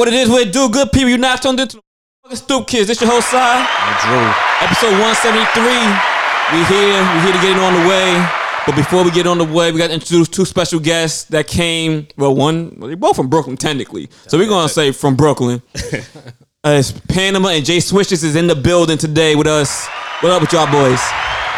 Yeah, what it is, what it do, good people. You not tuned into the fucking Stoop Kids. This your host, side. I Drew. Episode 173. We here. We here to get it on the way. But before we get on the way, we got to introduce two special guests that came. Well, one, well, they're both from Brooklyn, technically. So we're going to say from Brooklyn. uh, it's Panama and Jay Switches is in the building today with us. What up with y'all boys?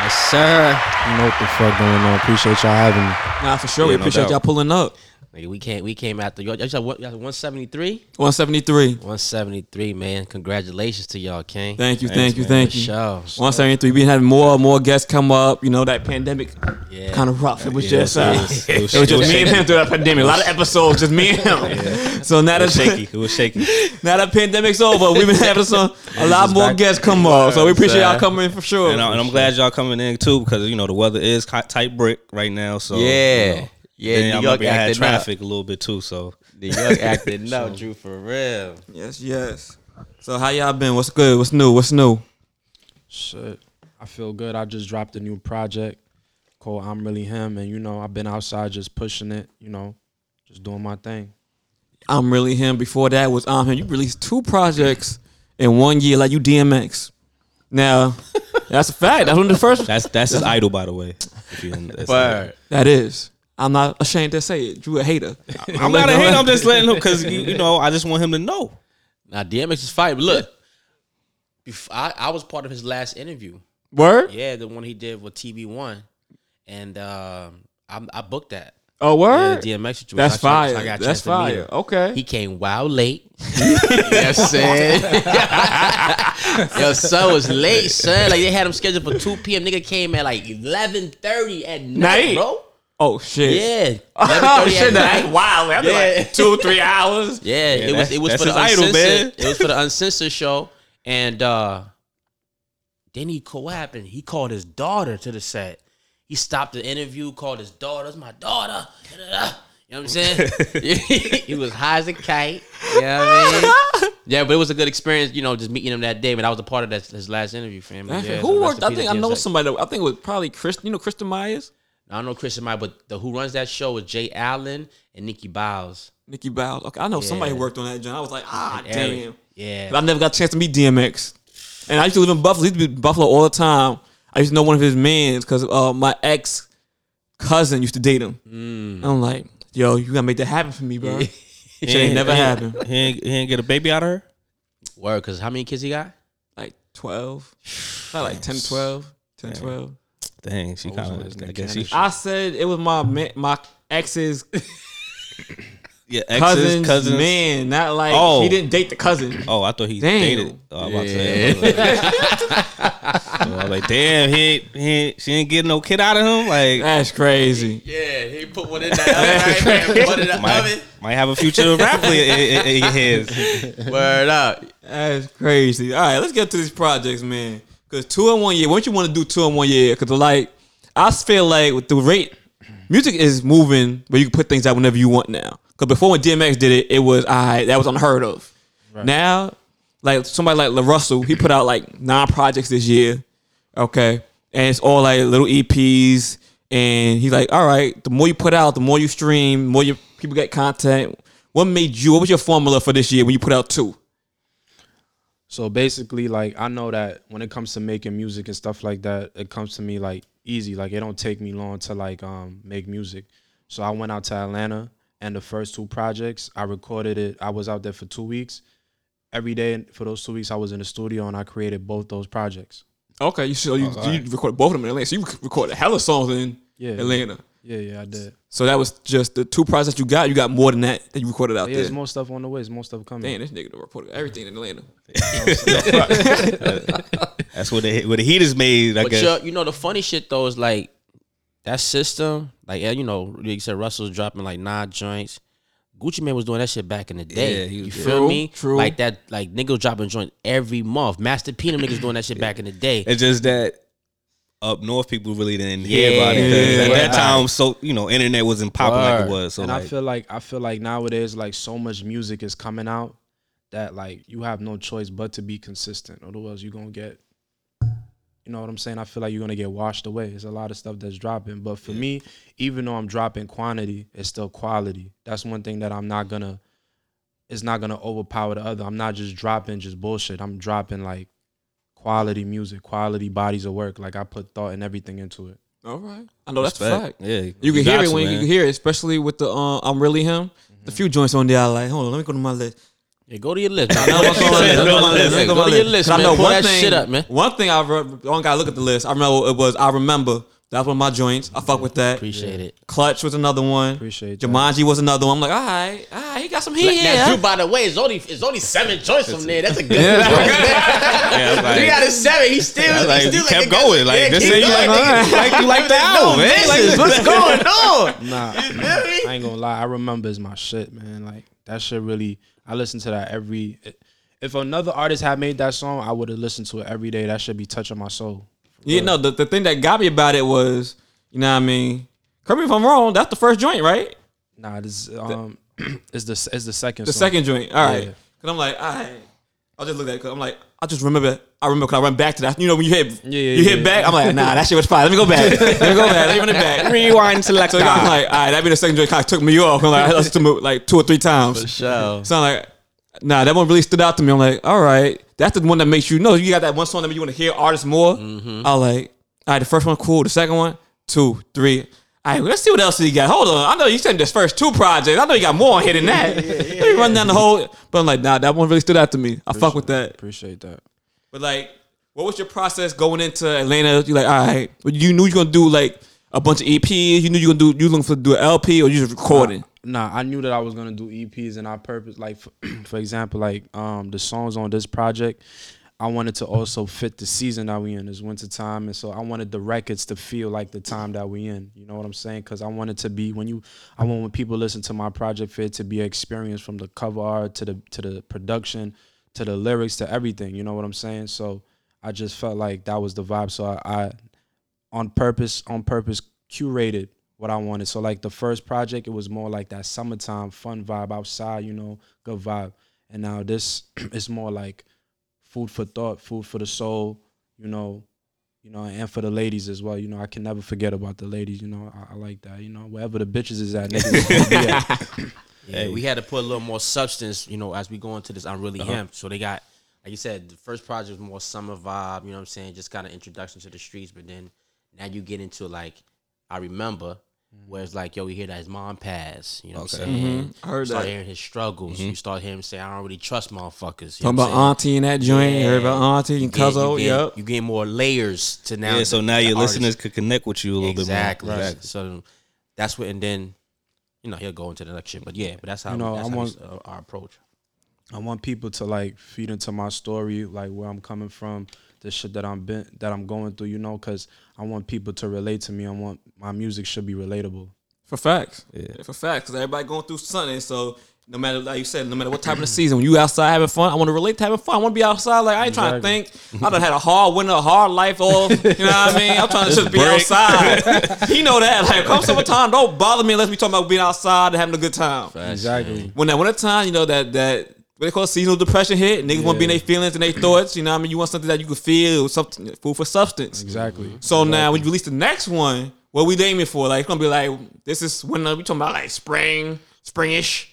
Yes, sir. You know what the fuck going on. Appreciate y'all having me. Nah, for sure. we no appreciate doubt. y'all pulling up. Nigga, we came we came after y'all. Y'all said what? Y'all said 173? 173. 173, man. Congratulations to y'all, King. Thank you, Thanks, thank you, man. thank you. sure. 173. We had more and more guests come up. You know that pandemic Yeah. kind of rough. It was Yeah, just it uh, was- it it was, was- just it was me and him through that pandemic. A lot of episodes just me and him. So now It was that shaky. It was shaky. now that pandemic's over, we've been having some a lot just more back- guests come up. So we appreciate y'all coming in for sure. And, I, and I'm glad y'all coming in too because you know the weather is ki- tight brick right now. So Yeah. you know. Yeah, Then New I York remember I had acting traffic a little bit too. So New York acting up, Drew, for real. Yes, yes. So how y'all been? What's good? What's new? What's new? Shit, I feel good. I just dropped a new project called "I'm Really Him," and you know I've been outside just pushing it. You know, just doing my thing. I'm really him. Before that was I'm him. You released two projects in one year, like you DMX. Now, that's a fact. That's one of the first. that's that's his idol, by the way. If you that's- Word. That is. I'm not ashamed to say it. Drew a hater. I'm not a hater. I'm just letting him because you, you know I just want him to know. Now, DMX is fight. But look, bef- I, I was part of his last interview. Word? Yeah, the one he did with TV One. And um, I, I booked that. Oh, word? Yeah, DMX situation. That's So I- I fire. got a That's chance to fire. Okay. He came wild late. you know what I'm? Yo, son was late, son. Like they had him scheduled for 2 p.m. Nigga came at like 11:30 at night, Night? bro. Oh, shit. Yeah. Oh, 11:30 shit. at That's wild. That's Yeah. like two, three hours. Yeah, it was it was for the idol, uncensored. man. It was for the uncensored show, and uh then he co- what happened? He called his daughter to the set. He stopped the interview, called his daughter. That's my daughter. You know what I'm saying? he was high as a kite. You know what I mean? Yeah, but it was a good experience, you know, just meeting him that day. But I was a part of that, his last interview for him. Yeah, so Who worked? I think I know DMX. somebody. That, I think it was probably Chris. You know, Kristen Myers, I don't know Chris and Mike, but the who runs that show is Jay Allen and Nikki Biles. Nikki Bowles. Okay, I know somebody worked on that. John. I was like, ah, And damn. Eric. Yeah. But I never got a chance to meet DMX. And I used to live in Buffalo. He used to be in Buffalo all the time. I used to know one of his mans because uh, my ex cousin used to date him. And I'm like, yo, you gotta make that happen for me, bro. It ain't never he, happened. He ain't, he ain't get a baby out of her. Word, because how many kids he got? Like 12. Probably like 10, 12. 10, 12. Dang, she kind of. I nigga guess she. I said it was my ma- my ex's Yeah, exes, cousin's cousins. man, not like Oh. he didn't date the cousin. Oh, I thought he Damn. dated. Oh, I'm about to say. I was oh, like, damn, he ain't, he ain't, she ain't getting no kid out of him. Like, That's crazy. Yeah, he put one in that oven, put in the might, might have a future rapper in, in, in his. Word up. That's crazy. All right, let's get to these projects, man. Because two in one year, what you want to do two in one year? Because like, I feel like with the rate, music is moving where you can put things out whenever you want now. Because before when DMX did it, it was I that was unheard of. Now, like somebody like La Russell, he put out like nine projects this year. Okay, and it's all like little EPs. And he's like, all right, the more you put out, the more you stream, the more you people get content. What made you? What was your formula for this year when you put out two? So basically, like I know that when it comes to making music and stuff like that, it comes to me like easy. Like it don't take me long to like um make music. So I went out to Atlanta and the first two projects I recorded it. I was out there for two weeks. Every day for those two weeks, I was in the studio and I created both those projects. Okay, you so you, Oh, you recorded both of them in Atlanta. So you recorded hella songs in Yeah, Atlanta. Yeah, yeah, I did. So that was just the two projects you got. You got more than that that you recorded out Yeah, there. there's more stuff on the way. There's more stuff coming. Damn, this nigga done recorded everything in Atlanta. That's what the where the heat is made. I But guess. you, you know the funny shit though is like that system, like yeah, you know, like you said Russell's dropping like nine joints. Gucci Mane was doing that shit back in the day. Yeah, he you feel True, me? true. Like that, like niggas dropping joint every month. Master P, them niggas doing that shit back in the day. It's just that up north people really didn't hear about it. Yeah. At that time, so you know, internet wasn't popping like it was. So and like, I feel like I feel like nowadays like so much music is coming out that like you have no choice but to be consistent. Otherwise you're gonna get you know what I'm saying? I feel like you're gonna get washed away. There's a lot of stuff that's dropping. But for me, even though I'm dropping quantity, it's still quality. That's one thing that I'm not gonna it's not gonna overpower the other. I'm not just dropping just bullshit. I'm dropping like quality music, quality bodies of work. Like I put thought and everything into it. All right. I know that's a fact. Yeah, You can hear it to, when you man. can hear it, especially with the uh, I'm really him. The few joints on there, I like. Hold on, let me go to my list. Yeah, go to your list. I know what's on my list. Let me go to my list. Let me go to Go my to your list. list, 'Cause I know Pull one that thing. shit up, man. One thing I re- don't gotta look at the list. I remember it was I remember that's one of my joints. I fuck with that. Appreciate it. Clutch was another one. Appreciate that. Jumanji was another one. I'm like, all right, all right, he got some heat. Now, Yeah. Drew, by the way, it's only it's only seven joints from there. That's a good. Yeah, Yeah, like- he got a seven. He still, Yeah, like, he still kept a- going. Like, yeah, this keep ain't you like, like you like the album, man. Like, What's going on? Nah, You feel me? I ain't gonna lie. I remember is my shit, man. Like that shit really. I listen to that every. If another artist had made that song, I would have listened to it every day. That should be touching my soul. Yeah, no, the, the thing that got me about it was, you know what I mean? Correct me if I'm wrong, that's the first joint, right? Nah, this um, is the is the second. The song. second joint. All right. Yeah. Cause I'm like, all right. I'll just look at it. Cause I'm like, I just remember. I remember. Cause I run back to that. You know when you hit, Yeah, yeah, you hit yeah. back. I'm like, nah, that shit was fine. Let me go back. Let me go back. Let me run it back. rewind select. So I'm like, all right, that'd be the second joint. Kind of took me off. I'm like, I listened to it like two or three times. For show. So I'm like, nah, that one really stood out to me. I'm like, all right, that's the one that makes you know you got that one song that you want to hear artists more. Mm-hmm. I like, all right, the first one cool, the second one, two, three. All right, let's see what else he got. Hold on, I know you said this first two projects. I know you got more on here than that. Let me run down the whole. But I'm like, nah, that one really stood out to me. I fuck with that. Appreciate that. But like, what was your process going into Atlanta? You like, all right, but you knew you were gonna do like a bunch of EPs. You knew you were gonna do you looking for do an LP or you just recording. Nah, I knew that I was gonna do EPs, and I purpose like, for, for example, like um the songs on this project, I wanted to also fit the season that we in. It's winter time, and so I wanted the records to feel like the time that we in. You know what I'm saying? Because I wanted to be when you, I want when people listen to my project for it to be an experience from the cover art to the to the production to the lyrics to everything. You know what I'm saying? So I just felt like that was the vibe. So I, I on purpose, on purpose, curated what I wanted. So like the first project, it was more like that summertime fun vibe outside, you know, good vibe. And now this is more like food for thought, food for the soul, you know, you know, and for the ladies as well. You know, I can never forget about the ladies. You know, I, I like that. You know, wherever the bitches is at, niggas gonna be at. Yeah, we had to put a little more substance, you know, as we go into this. I'm really Uh-huh. him. So they got, like you said, the first project was more summer vibe. You know what I'm saying? Just kind of introduction to the streets. But then now you get into like, I remember, where it's like, yo, we hear that his mom passed. You know what I'm Okay. saying? Mhm. I heard start that. hearing his struggles. You start hearing him say, I don't really trust motherfuckers. Talking You know what about saying? auntie and that joint. You heard about auntie and You get- Cuzzo. you get- Yep. You get more layers to now. Yeah, so the- now the your artist. listeners could connect with you a little exactly. bit more. Exactly. So that's what, and then, you know, he'll go into the next shit. But yeah, but that's how, You know, that's I how want- uh, our approach. I want people to like feed into my story, like where I'm coming from, the shit that I'm been that I'm going through, you know, because I want people to relate to me. I want my music should be relatable. For facts. Yeah. For facts. Because everybody going through something. So no matter, like you said, no matter what type of the season, when you outside having fun, I want to relate to having fun. I want to be outside. Like, I ain't trying to think. I done had a hard winter, a hard life, all, you know what I mean? I'm trying to just be outside. he know that. Like, come summertime, don't bother me unless we talking about being outside and having a good time. Exactly. When that winter time, you know, that, that, what they call seasonal depression hit, niggas want to be in their feelings and their thoughts, you know what I mean? You want something that you can feel, something, food for substance. Exactly. So now when you release the next one, what we aiming for? Like it's gonna be like this is when uh, we talking about like spring, springish.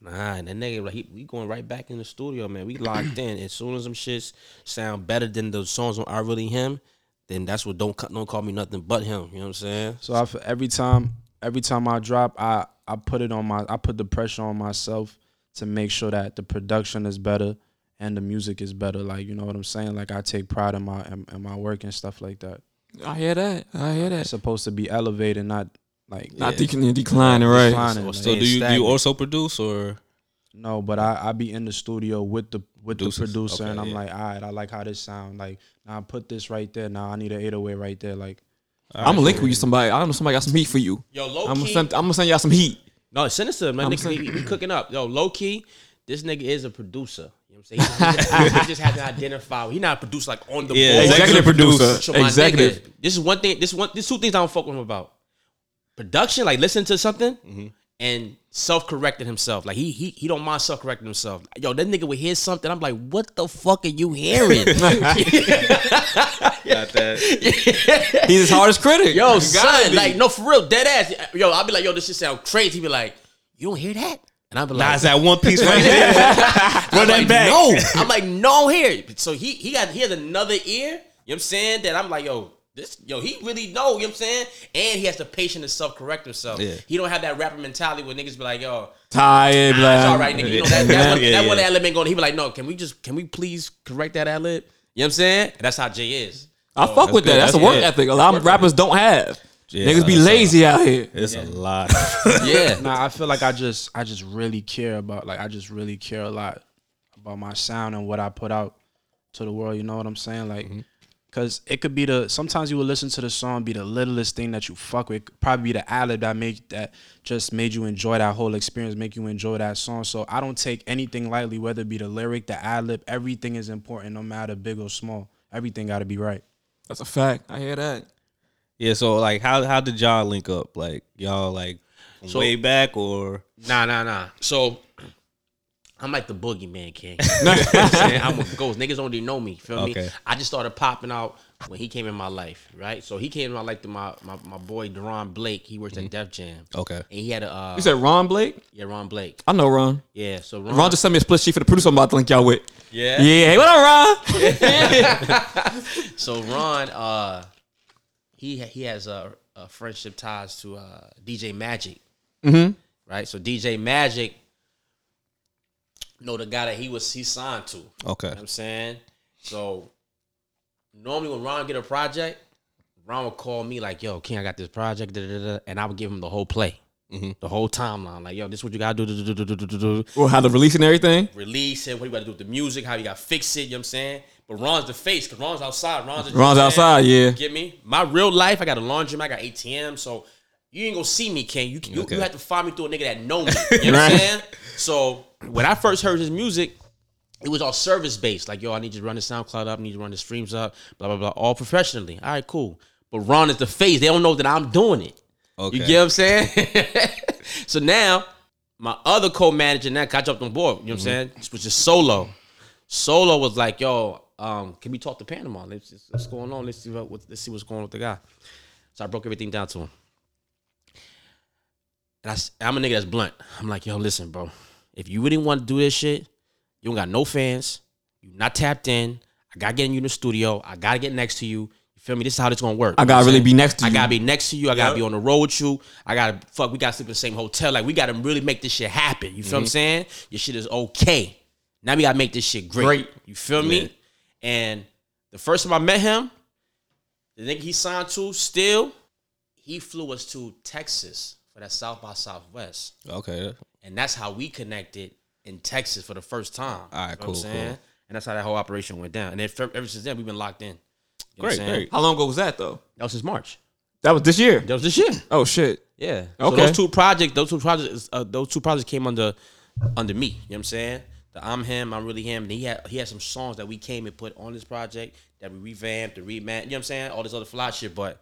Nah, and that nigga, like, he, we going right back in the studio, man. We locked in. As soon as them shits sound better than the songs on I Really Him, then that's what don't Ca- don't call me nothing but him. You know what I'm saying? So I, every time, every time I drop, I I put it on my, I put the pressure on myself to make sure that the production is better and the music is better. Like you know what I'm saying? Like I take pride in my in, in my work and stuff like that. I hear that. I hear It's that. supposed to be elevated, not like Not declining, declining, right? declining. So- like- So do you do you also produce or No, but I, I be in the studio with the with Producers. the producer, Okay, and I'm yeah. like, all right, I like how this sound. Like, now I put this right there. Now I need an 808 right there. Like, I'm gonna link with you somebody. I don't know somebody got some heat for you. Yo, low I'm gonna key. send. I'm gonna send y'all some heat. no, send us to man. Nigga, saying- we, we cooking up. Yo, low key. This nigga is a producer. You know what I'm saying? He, just- he just has to identify. He not a producer like on the Yeah, board. executive producer. So Executive. nigga, this is one thing. This one. This two things I don't fuck with him about. Production, like listen to something, Mm-hmm. and self correcting himself. Like he he he don't mind self correcting himself. Yo, that nigga would hear something. I'm like, what the fuck are you hearing? got that? He's his hardest critic. yo, son, be. like no for real, dead ass. Yo, I'll be like, yo, this shit sound crazy. He be like, you don't hear that? And I'm like, Nah, it's that one piece right there. Run that like, back. No, I'm like, no, here. So he he got he has another ear. You know what I'm saying? That I'm like, yo, this yo, he really know. You know what I'm saying? And he has the patience to self correct himself. Yeah. He don't have that rapper mentality where niggas be like, yo, Tired, nah, it's all right, nigga. You know that that one, Yeah, that yeah. one ad lib ain't going. He be like, no, can we just can we please correct that ad lib? You know what I'm saying? And that's how Jay is. I oh, fuck with that. good. That's a work good. ethic. A lot of rappers don't have. Yeah, Niggas be that's a- lazy out here. It's a lot. Yeah. Nah, I feel like I just I just really care about like I just really care a lot about my sound and what I put out to the world. You know what I'm saying? Like, mm-hmm. cause it could be the sometimes you will listen to the song be the littlest thing that you fuck with. Probably be the ad lib that make that just made you enjoy that whole experience, make you enjoy that song. So I don't take anything lightly, whether it be the lyric, the ad lib. Everything is important, no matter big or small. Everything got to be right. That's a fact. I hear that. Yeah. So like, how how did y'all link up? Like y'all like from So- way back or Nah, nah, nah. So I'm like the boogeyman king. You know what I'm saying? I'm a ghost. Niggas don't even know me. Feel me? I just started popping out when he came in my life, right? So he came in my life through my my, my boy Deron Blake. He works at Def Jam. okay? And he had a uh, You said Ron Blake? yeah, Ron Blake. I know Ron. Yeah, so Ron, Ron just sent me a split sheet for the producer I'm about to link y'all with. yeah. Yeah, hey, what up, Ron? So Ron, uh, he he has a, a friendship ties to uh, DJ Magic, Mhm. right? So DJ Magic, know the guy that he was he signed to. Okay. You know what I'm saying? So normally when Ron get a project, Ron would call me like, yo, King, I got this project, da, da, da, da," and I would give him the whole play. The whole timeline. Like, yo, this is what you gotta do, do, do, do, do, do, do. Well, how the release and everything? Release it, what you gotta do with the music, how you gotta fix it, you know what I'm saying? But Ron's the face, because Ron's outside. Ron's, the- you know Ron's what I'm saying? outside, yeah. Get me? My real life, I got a laundry, I got ATM, so you ain't gonna see me, King. You, you, Okay. you have to find me through a nigga that know me. You know what I'm saying? So when I first heard his music, it was all service based. Like, yo, I need you to run the SoundCloud up, I need you to run the streams up, blah, blah, blah, all professionally. All right, cool. But Ron is the face. They don't know that I'm doing it. Okay. You get what I'm saying? so now, my other co-manager now, I jumped on board, you know what I'm mm-hmm. saying? This was just solo. Solo was like, yo, um, can we talk to Panama? Let's just, what's going on? Let's see what, what let's see what's going on with the guy. So I broke everything down to him. And I, I'm a nigga that's blunt. I'm like, yo, listen, bro. If you really want to do this shit, you don't got no fans. You not tapped in. I gotta get in you in the studio. I gotta get next to you. You feel me? This is how this gonna work. I gotta really saying? be next to I you. I gotta be next to you. I gotta Yep. be on the road with you. I gotta fuck. We gotta sleep in the same hotel. Like we gotta really make this shit happen. You feel Mm-hmm. what I'm saying? Your shit is okay. Now we gotta make this shit great. Great. You feel me? And the first time I met him, the nigga he signed to still, he flew us to Texas for that South by Southwest. Okay. And that's how we connected in Texas for the first time. All right, You know cool, what I'm saying? cool. And that's how that whole operation went down. And then ever ever since then, we've been locked in. You know what Great, great. How long ago was that though? That was since March. That was this year. That was this year. Oh shit. Yeah. Okay. So those two projects, those two projects, uh, those two projects came under under me. You know what I'm saying? The I'm him, I'm really him. And he had he had some songs that we came and put on this project that we revamped, the reman. You know what I'm saying? All this other fly shit. But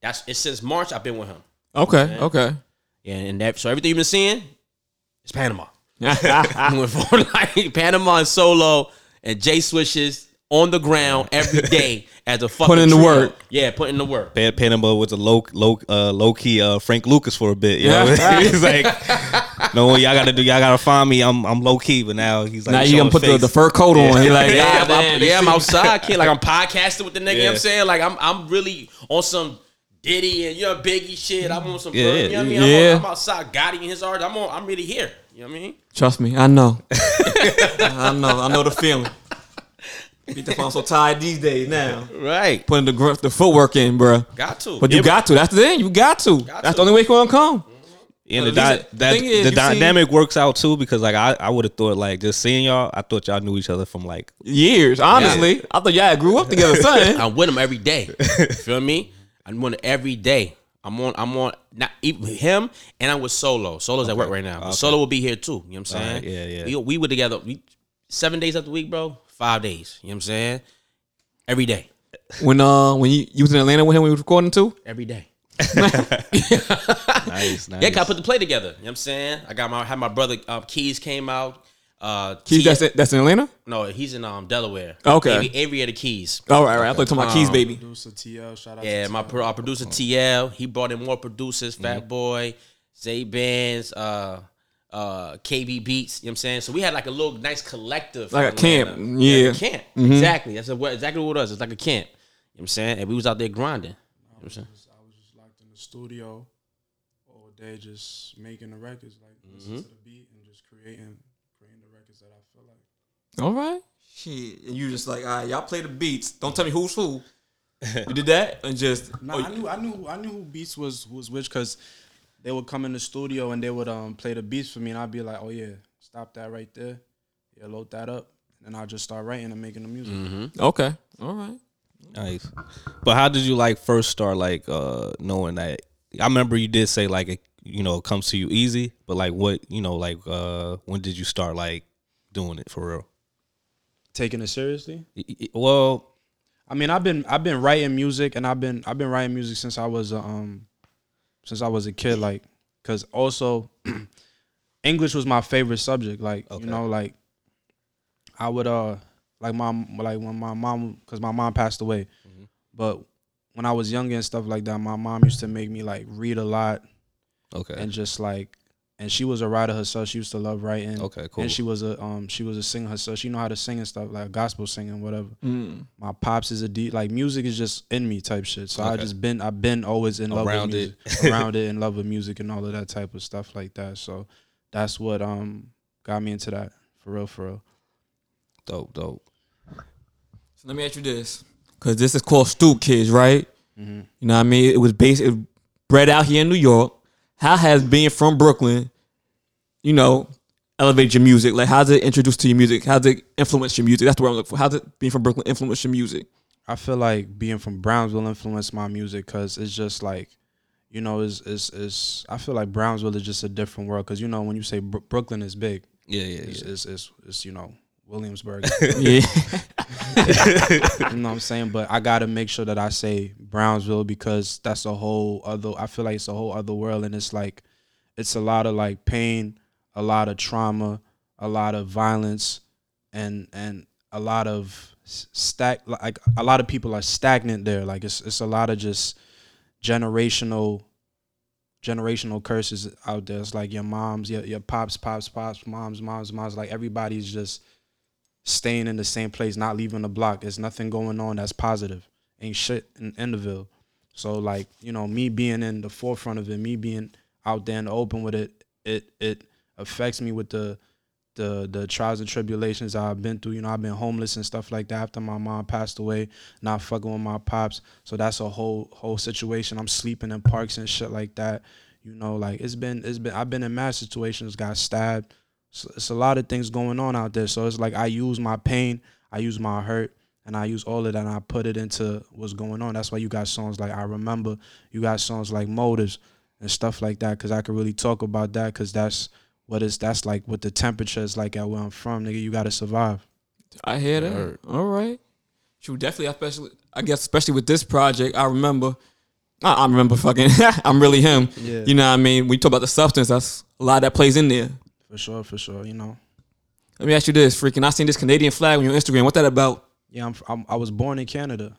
that's it's since March I've been with him. Okay. Okay. Yeah, and that so everything you've been seeing is Panama. I went for like Panama and solo and J Swishes on the ground every day as a fucking Put in the work. Yeah, put in the work. Bad Panama was a low, low, uh, low key uh, Frank Lucas for a bit. You know, Yeah. he's like, no, y'all gotta do, y'all gotta find me. I'm, I'm low key, but now he's like, now you showing gonna put the, the fur coat on. He like, Yeah, yeah, I'm, man, yeah, I'm outside, kid. Like I'm podcasting with the nigga. You know what I'm saying? Like I'm I'm really on some Diddy and you know Biggie shit. I'm on some Yeah, Bird, yeah. you know what I mean? Yeah. I'm, on, I'm outside Gotti and his art. I'm on I'm really here. You know what I mean? Trust me, I know. I know. I know the feeling. Beat the phone so tired these days now. Right. Putting the gr- the footwork in, bro. Got to. But you got to. That's the thing. You got to. That's to. the only way it's gonna come. And the, di- the that, thing is, the you see- dynamic works out too because like I, I would have thought like just seeing y'all, I thought y'all knew each other from like Years, honestly. I thought y'all grew up together, son. I'm with him every day. You feel me? I'm with him every day. I'm on. I'm on. Not even him, and I'm with Solo. Solo's at work right now. But Solo will be here too. You know what I'm saying? Alright, yeah, yeah. We, we were together. We seven days of the week, bro. Five days. You know what I'm saying? Every day. when uh when you, you was in Atlanta with him, we were recording too. Every day. nice, nice. Yeah, cause I put the play together. You know what I'm saying? I got my had my brother uh, Keys came out. Uh, Keys, T- that's it. That's in Atlanta. no, he's in um Delaware. Okay. Avery, Avery of the Keys. All right, right. I thought you were talking about Keys, baby. Producer TL, shout out Yeah, to my TL. pro- our producer TL, he brought in more producers, Fat Boy, Zay Bands, uh, uh, KB Beats. You know what I'm saying? So we had like a little nice collective, Like a in camp, Atlanta. yeah. like a camp. Exactly. That's a, exactly what it was. It's like a camp. You know what I'm saying? And we was out there grinding. You know what I'm saying? I was just locked in the studio all day, just making the records, like Mm-hmm. listen to the beat and just creating, creating the records that I feel like. All right. Shit. And you just like, all right, y'all play the beats. Don't tell me who's who. you did that and just No, oh, I knew, I knew, I knew who beats was was which because they would come in the studio and they would um play the beats for me, and I'd be like, oh yeah, stop that right there, yeah, load that up, and I'll just start writing and making the music. Mm-hmm. Okay. All right. Nice. But how did you like first start like uh knowing that? I remember you did say like it, you know, it comes to you easy, but like what you know, like uh when did you start like doing it for real? Taking it seriously. Y- y- Well, I mean, I've been I've been writing music, and I've been I've been writing music since I was a, um since I was a kid. Like, cause also English was my favorite subject. Like, Okay. you know, like I would uh like my like when my mom because my mom passed away, but when I was younger and stuff like that, my mom used to make me like read a lot okay, and just like. And she was a writer herself. She used to love writing. okay, cool. And she was a um she was a singer herself. She know how to sing and stuff like gospel singing, whatever Mm. my pops is a D like music is just in me type shit. So I just been I've been always in love Around with music, around it, in love with music and all of that type of stuff like that. So that's what um got me into that for real, for real. dope, dope. So let me ask you this, because this is called Stoop Kids, right? Mm-hmm. You know what I mean? It was based, it was bred out here in New York. How has being from Brooklyn, you know, elevated your music? Like, how's it introduced to your music? How's it influence your music? That's the word I'm looking for. How's it being from Brooklyn influence your music? I feel like being from Brownsville influenced my music because it's just like, you know, is is is I feel like Brownsville is just a different world because you know when you say Bro- Brooklyn is big, Yeah, yeah, it's, yeah. it's, it's, it's you know Williamsburg. Yeah. You know what I'm saying? But I gotta make sure that I say Brownsville because that's a whole other. I feel like it's a whole other world, and it's like, it's a lot of like pain, a lot of trauma, a lot of violence, and and a lot of stack. Like a lot of people are stagnant there. Like it's it's a lot of just generational generational curses out there. It's like your moms, your your pops, pops, pops, moms, moms, moms. Like everybody's just staying in the same place, not leaving the block. There's nothing going on that's positive. Ain't shit in Enderville. So like, you know, me being in the forefront of it, me being out there in the open with it, it it affects me with the the the trials and tribulations I've been through. You know, I've been homeless and stuff like that after my mom passed away, not fucking with my pops. So that's a whole whole situation. I'm sleeping in parks and shit like that. You know, like it's been it's been I've been in mad situations, got stabbed. So it's a lot of things going on out there. So it's like I use my pain, I use my hurt, and I use all of that and I put it into what's going on. That's why you got songs like I Remember, you got songs like Motives and stuff like that. Cause I could really talk about that because that's what it's that's like what the temperature is like at where I'm from, nigga. You gotta survive. I hear that. Word. All right. True, definitely, especially, I guess, especially with this project, I remember, I, I remember fucking, I'm really him. Yeah. You know what I mean? We talk about the substance, that's a lot that plays in there. For sure, for sure. You know. Let me ask you this, freaking, I seen this Canadian flag on your Instagram. What that about? Yeah, I'm, I'm I was born in Canada.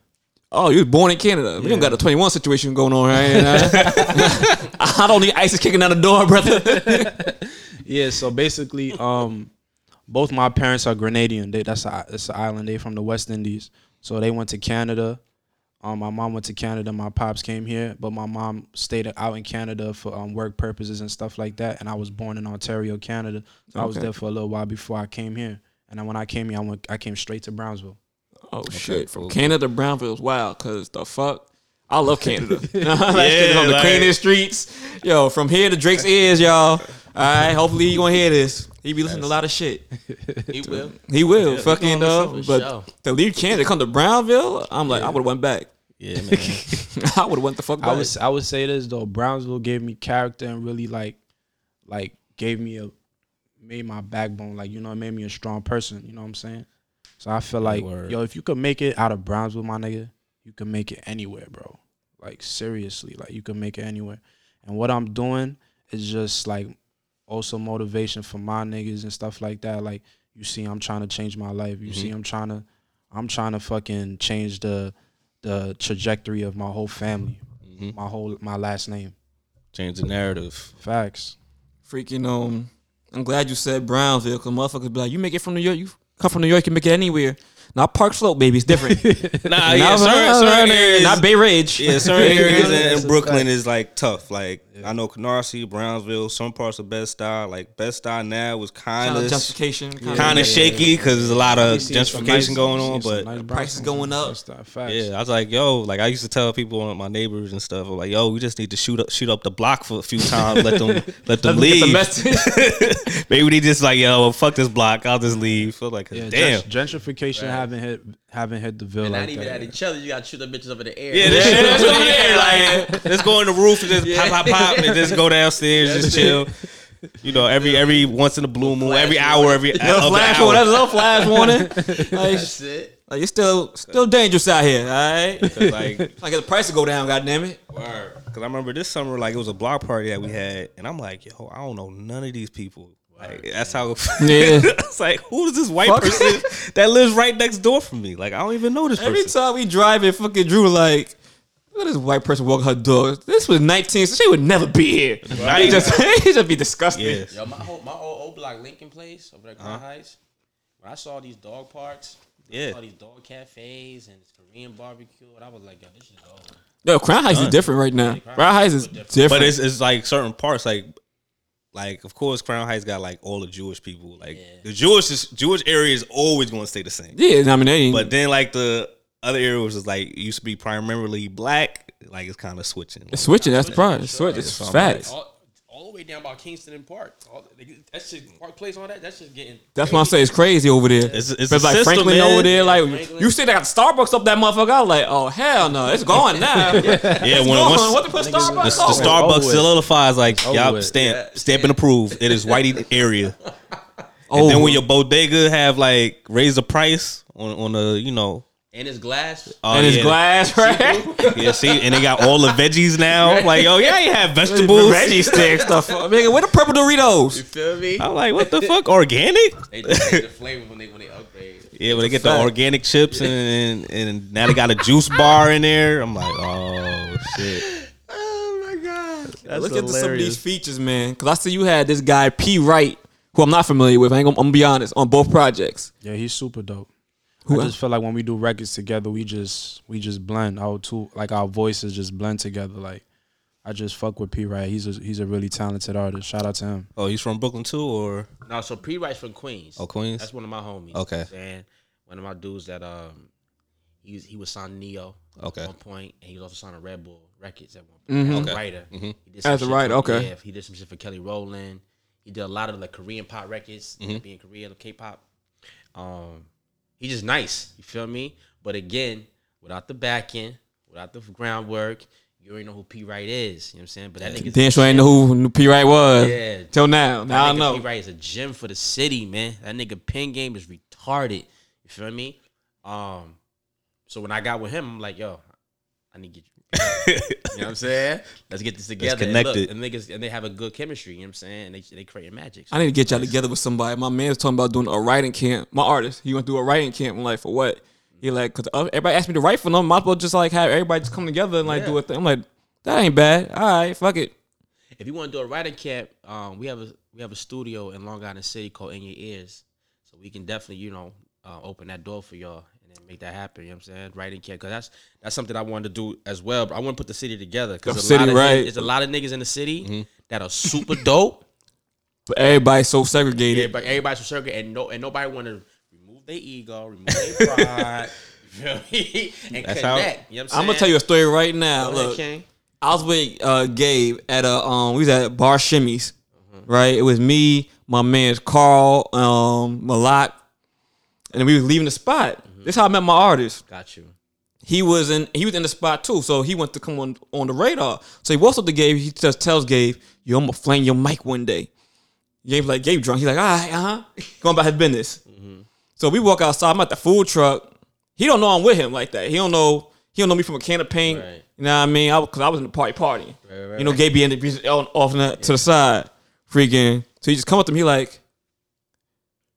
Oh, you was born in Canada. We don't got a 21 situation going on right. I don't need ISIS kicking down the door, brother. Yeah, so basically, um, both my parents are Grenadian. They that's a it's an island. They from the West Indies. So they went to Canada. Um, my mom went to Canada. My pops came here, but my mom stayed out in Canada for um, work purposes and stuff like that. And I was born in Ontario, Canada. So I was there for a little while before I came here. And then when I came here, I went I came straight to Brownsville. Oh, shit. From. Canada to Brownville is wild, because the fuck? I love Canada. Yeah, on the like- cleanest streets. Yo, from here to Drake's ears, y'all. All right, hopefully he gonna hear this. He be listening to a lot of shit. He will. He will, fucking gonna uh, listen for but sure. to leave Canada, come to Brownville, I'm like, I would have went back. Yeah, man. I would have went the fuck. I would I would say this though. Brownsville gave me character and really like like gave me a made my backbone. Like you know, it made me a strong person. You know what I'm saying? So I feel like word. yo, if you could make it out of Brownsville, my nigga, you can make it anywhere, bro. Like seriously, like you can make it anywhere. And what I'm doing is just like also motivation for my niggas and stuff like that. Like you see, I'm trying to change my life. You see, mm-hmm. I'm trying to, I'm trying to fucking change the the trajectory of my whole family, my whole my last name. Change the narrative. Facts. freaking um I'm glad you said Brownsville, because motherfuckers be like, you make it from New York, you come from New York, you can make it anywhere. Not Park Slope, baby, it's different. Nah, yeah, Not- certain, not- certain areas, not Bay Ridge. Yeah, certain areas in, in Brooklyn is like tough. Like I know Canarsie, Brownsville, some parts of Bed-Stuy. Like Bed-Stuy now is kind Kind of of justification. Kinda, kind of shaky because there's a lot of We seen some gentrification nice- going on. But nice prices going up. and yeah, I was like, yo, like I used to tell people, my neighbors and stuff, I'm like, yo, we just need to shoot up, shoot up the block for a few times, let them, let them Let them get the leave. message. Maybe they just like, yo, fuck this block, I'll just leave. Feel like, Yeah, damn. gen- gentrification haven't hit haven't hit the ville And like not even that. at yet. each other. You got to shoot the bitches up in the air. Yeah, this shit is over there. Like, let's go on the roof and just pop, pop, pop, and just go downstairs, just chill. You know, every every once in a blue moon, every hour, every Little other flash hour. warning. That's a little flash warning. Like, That's it. like it's still still dangerous out here. All right. like, like get the price to go down. God damn it. Because I remember this summer, like it was a block party that we had, and I'm like, yo, I don't know none of these people. Like that's how. Yeah. it's like, who is this white Fuck. person that lives right next door from me? Like I don't even know this Every person. time we drive in, fucking Drew like. Look at this white person walking her dog. This was 19. So she would never be here. He just, he just be disgusting. Yeah. Yo, my whole, my old, old block, Lincoln Place, over at Crown uh-huh. Heights. When I saw these dog parks, Yeah. I saw these dog cafes and this Korean barbecue, and I was like, yo, this is over. Yo, Crown Heights is different right now. Crown Crown Heights Heights is is different. different. But it's it's like certain parts, like like of course Crown Heights got like all the Jewish people. Like Yeah. the Jewish is, Jewish area is always going to stay the same. yeah, I mean, they ain't, But then like the other areas is like used to be primarily black. Like it's kind of switching. it's switching. That's the problem. It's switching. It's so I'm facts. All, all the way down by Kingston and Park. All, that shit, mm. Park Place, all that, that's just getting. That's why I'm saying it's crazy over there. It's- it's But a like system, Franklin man. over there, like Franklin. you see, they got Starbucks up that motherfucker. I was like, oh hell no, it's gone now. Yeah, It's when gone. once what the put Starbucks the over? Starbucks solidifies like Over y'all with. stamp Yeah. stamp and approve. It is whitey area. Oh, And then when your bodega have like raised the price on on the you know And it's glass. oh, and it's yeah, glass, right? Yeah, see, and they got all the veggies now. Like, oh yeah, you have vegetables. Veggie stick stuff. Nigga, where the purple Doritos? You feel me? I'm like, what the fuck? Organic? They just the flavor when they when they upgrade. Yeah, when they get the organic chips and, and and now they got a juice bar in there. I'm like, oh shit. Oh my god. That's Look into some of these features, man. Cause I see you had this guy P Wright, who I'm not familiar with. I ain't gonna, I'm gonna be honest on both projects. Yeah, he's super dope. Who I just feel like when we do records together, we just we just blend our two like our voices just blend together. Like I just fuck with P. Wright. He's a he's a really talented artist. Shout out to him. Oh, he's from Brooklyn too, or No, so P Rice from Queens. Oh, Queens? That's one of my homies. Okay. And one of my dudes that um he was, he was signed Neo Okay. at one point, and he was also signed Red Bull Records at one point. As Okay. a writer. Mhm. He As a writer, okay. Yeah, he did some shit for Kelly Rowland. He did a lot of like Korean pop records, Mm-hmm. being Korean K-pop. Um, he's just nice. You feel me? But again, without the backing, without the groundwork, you already know who P Wright is. You know what I'm saying? But that nigga Dan sure ain't know who, P Wright was. Yeah. Till now. Now I know. P Wright is a gem for the city, man. That nigga pin game is retarded. You feel me? Um, so when I got with him, I'm like, yo, I need to get you. know what I'm saying? Let's get this together. And, look, and niggas and they have a good chemistry. You know what I'm saying? And they they creating magic. I need to get y'all together with somebody. My man was talking about doing a writing camp. My artist, he went through a writing camp. I'm like, for what? He like, cause everybody asked me to write for them. Might as well just like have everybody just come together and like do a thing. I'm like, that ain't bad. All right, fuck it. if you want to do a writing camp, um, we have a we have a studio in Long Island City called In Your Ears, so we can definitely you know uh, open that door for y'all and then make that happen. You know what I'm saying? Writing camp because that's that's something I wanted to do as well. But I want to put the city together because a city, lot of right. there's a lot of niggas in the city that are super dope. But everybody's so segregated. Everybody, everybody's so segregated, and no and nobody want to remove their ego, remove their pride. you? And That's connect. how- you know what I'm? I'm gonna tell you a story right now. Ahead, Look, King. I was with uh, Gabe at a um we was at Bar Shimmies, right? It was me, my man's Carl, um, Malak, and we was leaving the spot. This how I met my artist. Got you. He was in he was in the spot too, so he went to come on on the radar. So he walks up to Gabe. He just tells Gabe, "Yo, I'm gonna flame your mic one day." Gabe's like, Gabe drunk. He's like, all right, uh huh, going about his business. So we walk outside. I'm at the food truck. He don't know I'm with him like that. He don't know. He don't know me from a can of paint. Right. You know what I mean? Because I was in the party party. Right, right, you know, Gabe be in the on, off the, to the side, freaking. So he just come up to me like,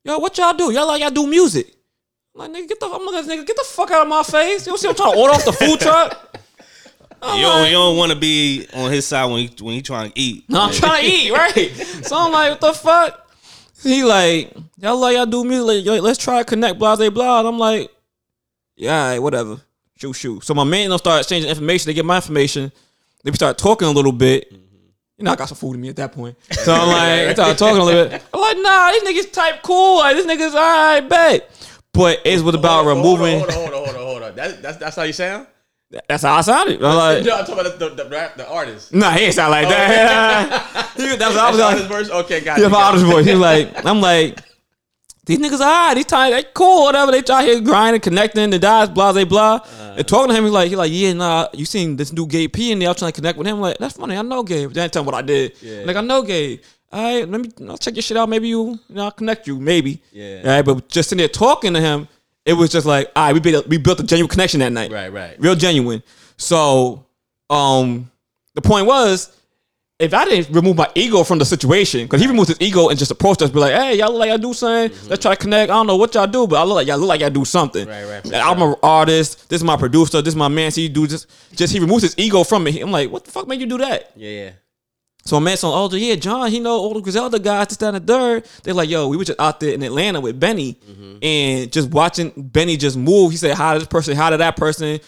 "Yo, what y'all do? Y'all like y'all do music?" I'm like, nigga, get the I'm like, nigga, get the fuck out of my face. You don't see I'm trying to order off the food truck. I'm You don't, like, you don't want to be on his side when he when he trying to eat. no, I'm trying to eat, right? So I'm like, what the fuck? he like, y'all like y'all do music, like, let's try to connect, blah, blah, blah. And I'm like, yeah, right, whatever. Shoot, shoot. So my man don't start exchanging information. They get my information. They start talking a little bit. You know, I got some food in me at that point. So I'm like, I start talking a little bit. I'm like, nah, these niggas type cool. Like, this niggas, all right, bet. But it's what about removing. Hold on, hold on, hold on, hold on. That, that's that's how you sound. That's how I sounded. I'm like, No, I'm talking about the, the, the rap, the artist. nah, he ain't sound like that. He- that's what I was like. his verse. Okay, got Yeah, it. my got it. artist voice. He's like, I'm like, these niggas alright. These times they cool, whatever. They try here grinding, connecting, the guys, blah, blah, blah. Uh. and talking to him, he's like, he like, yeah, nah. You seen this new Gabe P in there? I'm trying to connect with him. I'm like, that's funny. I know Gabe. Ain't tell me what I did. Yeah. Like I know Gabe. All right, let me I'll check your shit out. Maybe you, you know, I'll connect you. Maybe. Yeah. All right, but just sitting there talking to him, it was just like, all right, we built we built a genuine connection that night. Right, right. Real genuine. So, um, the point was, if I didn't remove my ego from the situation, because he removed his ego and just approached us, be like, "Hey, y'all look like y'all do something. Let's try to connect. I don't know what y'all do, but I look like y'all look like y'all do something. Right, right, And I'm an artist. This is my producer. This is my man. So you do just, just he removes his ego from me. I'm like, what the fuck made you do that? Yeah, yeah. So my man's on older, yeah, John, he know all the Griselda guys, this, that, and the third. They're like, yo, we were just out there in Atlanta with Benny mm-hmm. and just watching Benny just move. He said hi to this person, hi to that person,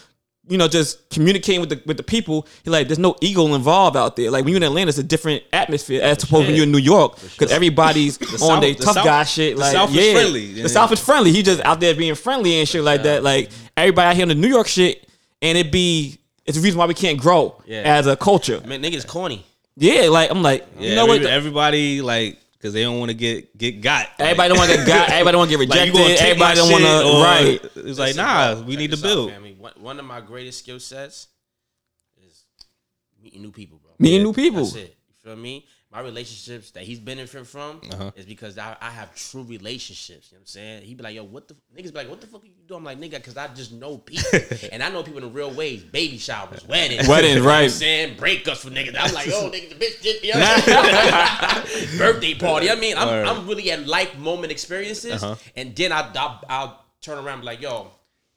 you know, just communicating with the with the people. He like, there's no ego involved out there. Like when you're in Atlanta, it's a different atmosphere as opposed to when you're in New York. Because everybody's on South- their the tough South- guy shit. the Like, South is yeah, friendly. The South is friendly. He just out there being friendly and shit like that. Like everybody out here in the New York shit, and it be it's the reason why we can't grow Yeah. as a culture. I mean, niggas corny. Yeah, like I'm like, Yeah, you know what? every- everybody like because they don't want to get get got. Everybody don't want to get got. Everybody don't want to get rejected. you everybody don't want to. Right. It's like nah, bro, we check need to this out, build. family. One, one of my greatest skill sets is meeting new people, bro. Meeting new people. That's it. You feel me? My relationships that he's benefiting from Uh-huh. is because I, I have true relationships. You know what I'm saying? he'd be like, yo, what the niggas be like, what the fuck are you doing? I'm like, nigga, because I just know people. and I know people in real ways. Baby showers, weddings. Weddings, You know what I'm right. saying? Breakups for niggas. I'm like, yo, nigga, the bitch did you know I'm birthday party. I mean, I'm, Word. I'm really at life moment experiences. Uh-huh. And then I, I, I'll turn around and be like, yo,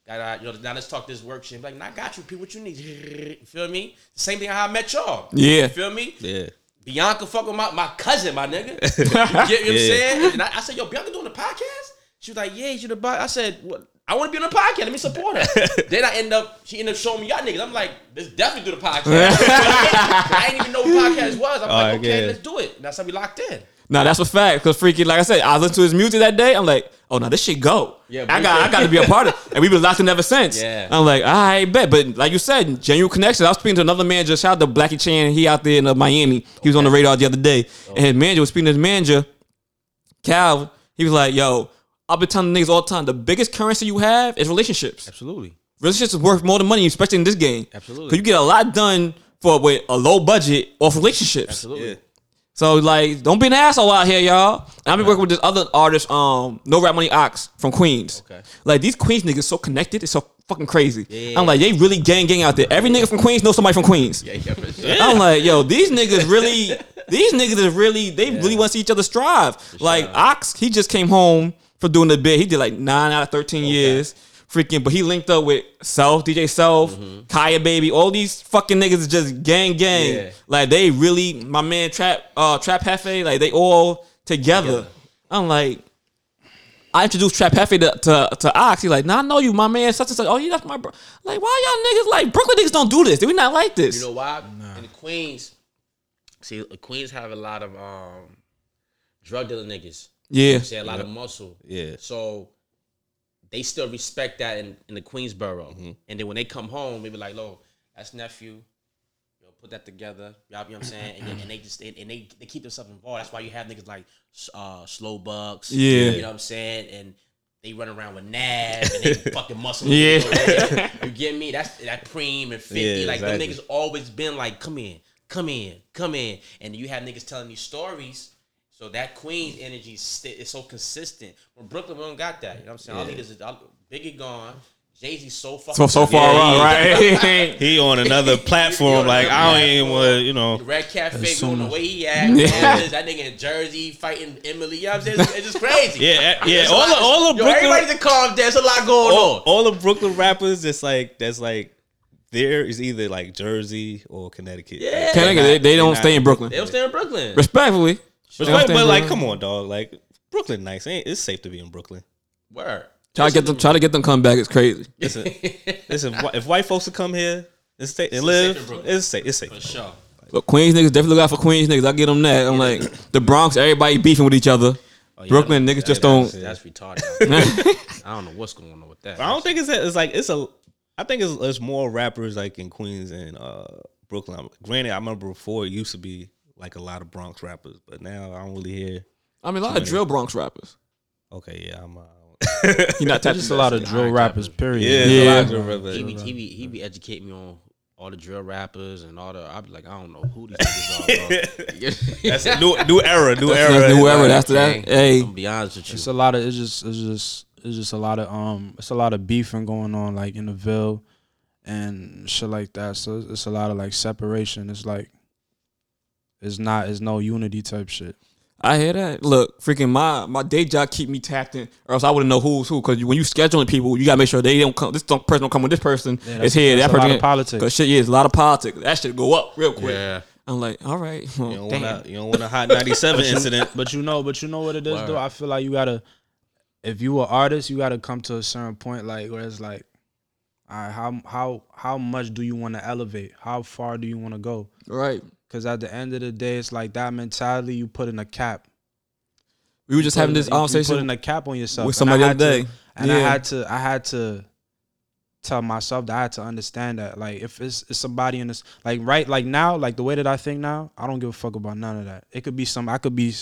Got you know, now let's talk this work shit. Like, nah, I got you, people. What you need? You feel me? Same thing how I met y'all. Yeah. You feel me? Yeah. Bianca fuck with my, my cousin, my nigga. You get what I'm Yeah. saying? And I, I said, yo, Bianca doing a podcast? She was like, yeah, you should have I said, what? I want to be on the podcast. Let me support her. then I end up, she ended up showing me y'all niggas. I'm like, let's definitely do the podcast. I didn't even know what podcast was. I'm like, okay, yeah. let's do it. And that's how we locked in. Nah, that's a fact. Cause freaky, like I said, I listened to his music that day. I'm like, oh no, this shit go. Yeah, I got, I got to be a part of. it. And we've been locked in ever since. Yeah. I'm like, I bet. But like you said, genuine connection. I was speaking to another manager. Shout out to Blackie Chan. He out there in uh, Miami. He was on the radar the other day, and his manager was speaking to his manager, Cal. He was like, yo, I've been telling niggas all the time, the biggest currency you have is relationships. Absolutely. relationships is worth more than money, especially in this game. Absolutely. Because you get a lot done for with a low budget off relationships. Absolutely. Yeah. So like, don't be an asshole out here, y'all. And I've been working with this other artist, um, No Rap Money Ox from Queens. Okay. Like these Queens niggas so connected, it's so fucking crazy. Yeah. I'm like, they really gang gang out there. Every nigga from Queens knows somebody from Queens. Yeah, yeah, for sure. I'm like, yo, these niggas really, these niggas is really, they really want to see each other strive. Like Ox, he just came home for doing the bit. He did like nine out of thirteen years. Freaking, but he linked up with Self, DJ Self, Kaya Baby, all these fucking niggas is just gang gang. Yeah. Like they really, my man Trap, uh, Trap Hefe, like they all together. Together. I'm like, I introduced Trap Hefe to, to, to Ox. He's like, nah, I know you, my man, such and such. Oh, yeah, that's my bro. Like, why y'all niggas like Brooklyn niggas don't do this? Do We not like this. You know why? In the Queens, see, the Queens have a lot of um, drug dealer niggas. yeah. Say a lot of muscle. Yeah. So they still respect that in, in the Queensboro. And then when they come home, they be like, "Lo, that's nephew." Yo, put that together. Y'all, you know what I'm saying? And, and they just and they they keep themselves involved. That's why you have niggas like uh, Slowbucks. Yeah. You know what I'm saying? And they run around with Nav and they fucking muscle. Yeah. you get me? That's that Preem and 50. Yeah, like exactly. them niggas always been like, come in, come in, come in. And you have niggas telling these stories. So that Queens energy is, is so consistent. When Brooklyn, we don't got that. You know what I'm saying? All leaders is all- Biggie gone. Jay Z so fucking So so far Yeah, he- right? He on another platform. like I don't even want you know. The Red Cafe so going the way he act. Yeah. all That nigga in Jersey fighting Emily. You know what I'm saying? It's, it's just crazy. Yeah, yeah. It's a All lot- the all the Yo, Brooklyn, everybody to calm down. There's a lot going all, on. all the Brooklyn rappers. It's like that's like there is either like Jersey or Connecticut. Yeah. Connecticut, they, they don't not- stay in Brooklyn. They don't stay in Brooklyn. Respectfully. But, They don't stay in but like, come on, dog. Like Brooklyn nice. Ain't it's safe to be in Brooklyn. Where? Try to get them. Try to get them come back. It's crazy. Listen, listen. If, white folks to come here and stay and safe live, in Brooklyn. it's safe. It's safe. For sure. But Queens niggas definitely look out for Queens niggas. I get them that. I'm like the Bronx. Everybody beefing with each other. Oh, yeah, Brooklyn that- niggas just that- don't. That's, that's retarded. I don't know what's going on with that. But I don't think it's that. It's like it's a. I think it's, it's more rappers like in Queens and uh, Brooklyn. Granted, I remember before it used to be like a lot of Bronx rappers, but now I don't really hear. I mean, a lot of drill Bronx rappers. Okay, yeah, I'm. Uh, You not There's just a lot of drill rappers. Period. yeah, Yeah. yeah. A lot of drill rappers. he be, he be he be educating me on all the drill rappers and all the. I be like, I don't know who these niggas are. That's a new new era, new era. New era. That's that. Hey, I'm be honest with you. It's a lot of it's just it's just it's just a lot of um it's a lot of beefing going on like in the Ville and shit like that. So it's, it's a lot of like separation. It's like it's not it's no unity type shit. I hear that. Look, freaking my my day job keep me tapped in, or else I wouldn't know who's who. Because when you scheduling people, you gotta make sure they don't come. This don't- person don't come with this person. Yeah, it's here. that's That a lot person. of politics. Cause shit, yeah, it's a lot of politics. That should go up real quick. yeah. I'm like, all right, well, You don't damn. want you don't want a hot ninety seven incident. But you know, but you know what it is Word. though. I feel like you gotta, if you an artist, you gotta come to a certain point like where it's like, all right, how how how much do you want to elevate? How far do you want to go? right. Because at the end of the day, it's like that mentality you put in a cap. We were just having this conversation putting a cap on yourself with somebody the other to- day. and I had to I had to tell myself that I had to understand that like if it's, it's somebody in this like right like now like the way that I think now I don't give a fuck about none of that. It could be some I could be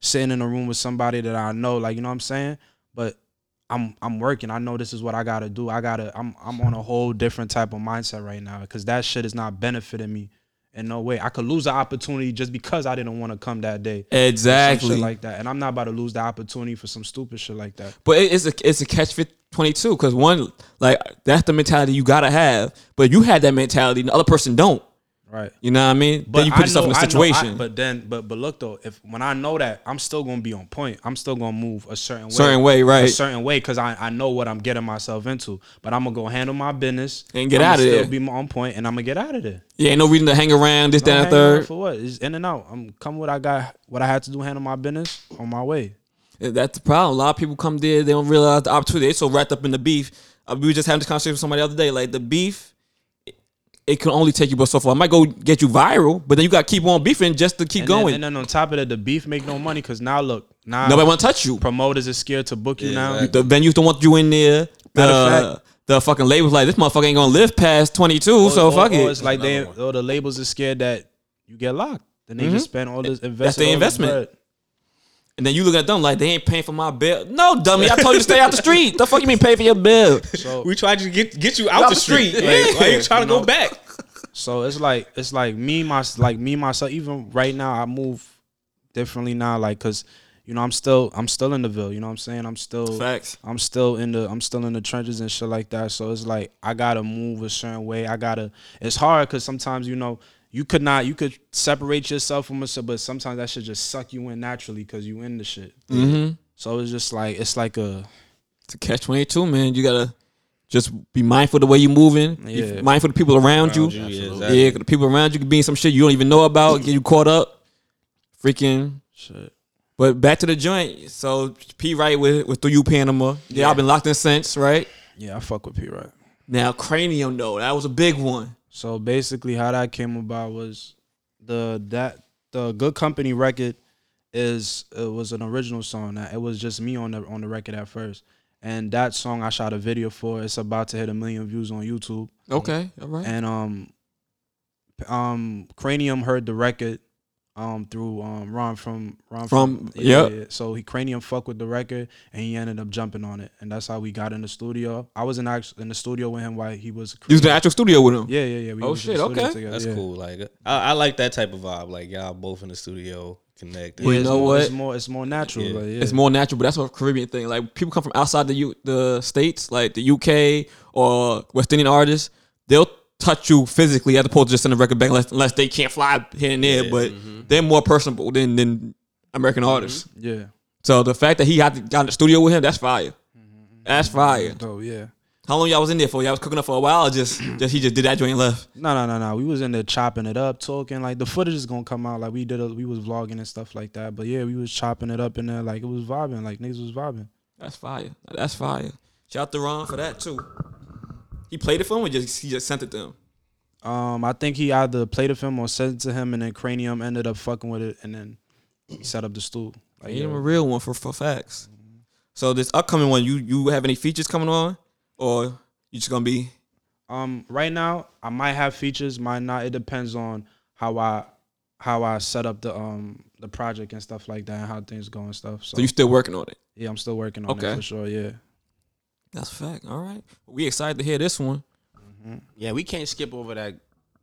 sitting in a room with somebody that I know like you know what I'm saying, but I'm I'm working. I know this is what I gotta do. I gotta I'm I'm on a whole different type of mindset right now because that shit is not benefiting me in no way. I could lose the opportunity just because I didn't want to come that day. Exactly. like that, and I'm not about to lose the opportunity for some stupid shit like that. But it's a it's a catch fit twenty two because one like that's the mentality you gotta have. But you had that mentality, and the other person don't. Right. You know what I mean? then you put I yourself in a know- I know- situation. I- but then, but but look though, if when I know that, I'm still gonna be on point. I'm still gonna move a certain way, Certain way, right. A certain way, because I, I know what I'm getting myself into. But I'm gonna go handle my business And get outta still there. Be on point, and I'm gonna get out of there. yeah, ain't no reason to hang around this, that, and the around third. for what? It's in and out. I'm come what I got, what I had to do, handle my business on my way. That's the problem. A lot of people come there, they don't realize the opportunity. They so wrapped up in the beef. Uh, we were just having this conversation with somebody the other day. Like the beef, it can only take you but so far. I might go get you viral, but then you got to keep on beefing just to keep And going. Then, and then on top of that, the beef make no money because now look, now Nobody want to touch you. promoters are scared to book you Yeah, now. exactly. The venues don't want you in there. Matter of The, the fucking labels like this motherfucker ain't gonna live past twenty two. So or, fuck or it. It's like they, Another or the labels are scared that you get locked. Then they just spend all this investment. Mm-hmm. their investment. And then you look at them like they ain't paying for my bill. No, dummy, I told you to stay out the street. The fuck you mean pay for your bill? So, We tried to get get you out, Out the the street. street, Like, why you trying to go back? so it's like it's like me my like me myself. Even right now, I move differently now. Like because you know I'm still I'm still in the ville. You know what I'm saying? I'm still Facts. I'm still in the I'm still in the trenches and shit like that. So it's like I gotta move a certain way. I gotta. It's hard because sometimes you know you could not you could separate yourself from us, but sometimes that should just suck you in naturally because you in the shit. Mm-hmm. So it's just like it's like a To catch twenty two, man, you gotta just be mindful of the way you moving. Be mindful of the people around, you. Around you, yeah, Yeah, exactly. 'cause the people around you could be in some shit you don't even know about, get you caught up. Freaking. shit. But back to the joint. So P Wright with with through you Panama. Yeah, I've been locked in since, right? Yeah, I fuck with P right. Now Cranium though, that was a big one. So basically, how that came about was the that the Good Company record is it was an original song. That it was just me on the on the record at first, and that song I shot a video for. It's about to hit a million views on YouTube, Okay, all right. and um, um, Cranium heard the record. Um, through um Ron from Ron From- yep. So he Cranium fuck with the record and he ended up jumping on it, and that's how we got in the studio. I was in actually in the studio with him while he was. You was in the actual studio with him. Yeah, yeah, yeah. We Oh, was in the shit, okay. together, That's yeah. cool. Like I, I like that type of vibe. Like y'all both in the studio connected. Well, you know more, what? It's more, it's more natural. Yeah. Like, yeah. It's more natural, but that's a Caribbean thing. Like people come from outside the U- the states, like the UK or West Indian artists, they'll touch you physically as opposed to just send a record back unless, unless they can't fly here and there. But mm-hmm. they're more personable than than American mm-hmm. artists. yeah. So the fact that he had to, got in the studio with him, that's fire. Mm-hmm. That's fire. Oh yeah. How long y'all was in there for? Y'all was cooking up for a while, or just just he just did that joint left. No, no, no, no. We was in there chopping it up, talking. Like the footage is gonna come out. Like we did, a, we was vlogging and stuff like that. But yeah, we was chopping it up in there. Like it was vibing. Like niggas was vibing. That's fire. That's fire. Shout out to Ron for that too. He played it for him, or just he just sent it to him. Um, I think he either played a film or sent it to him, and then Cranium ended up fucking with it, and then he set up the stool. Like, He yeah. him a real one for for facts. So this upcoming one, you you have any features coming on, or you just gonna be? Um, right now I might have features, might not. It depends on how I how I set up the um the project and stuff like that, and how things go and stuff. So, So you still working on it? yeah, I'm still working on Okay. it for sure. Yeah. That's a fact. All right, we excited to hear this one. Yeah, we can't skip over that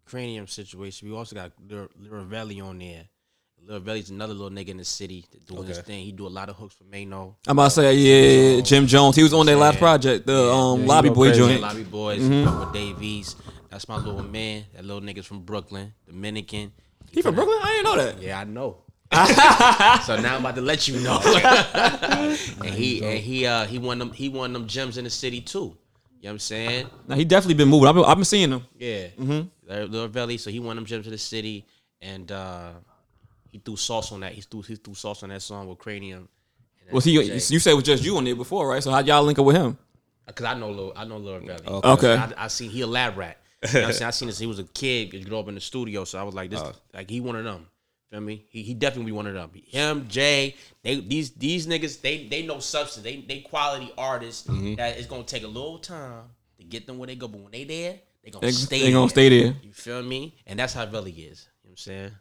cranium situation. We also got Lil Lil on there. Lil Velli's another little nigga in the city that doing his thing. He do a lot of hooks for Mano. I'm about to say, yeah, Jim Jones. He was on their last project, the um he Lobby go Boy crazy. joint. Lobby Boys, mm with Dave East. That's my little man. That little nigga's from Brooklyn, Dominican. He from Brooklyn? I didn't know that. Yeah, I know. So now I'm about to let you know. and he and he uh he won them he won them gems in the city too. You know what I'm saying? Now he definitely been moving. I've been, I've been seeing him. Yeah. Mm-hmm. Lil Velli, so he won them gems to the city and uh he threw sauce on that. He threw he threw sauce on that song with Cranium. Was he? You said it was just you on there before, right? So how y'all link up with him? Cause I know Lil, I know Lil Velli. Okay. Okay. I, I seen he a lab rat. You know what I'm saying? I seen this. He was a kid. He grew up in the studio, so I was like, this, like he one of them. Feel me? He, he definitely one of them. Him, Jay, they these these niggas, they they know substance. They they quality artists mm-hmm. that it's gonna take a little time to get them where they go, but when they there, they gonna They, stay. they gonna there. stay there. You feel me? And that's how Velli is. You know what I'm saying?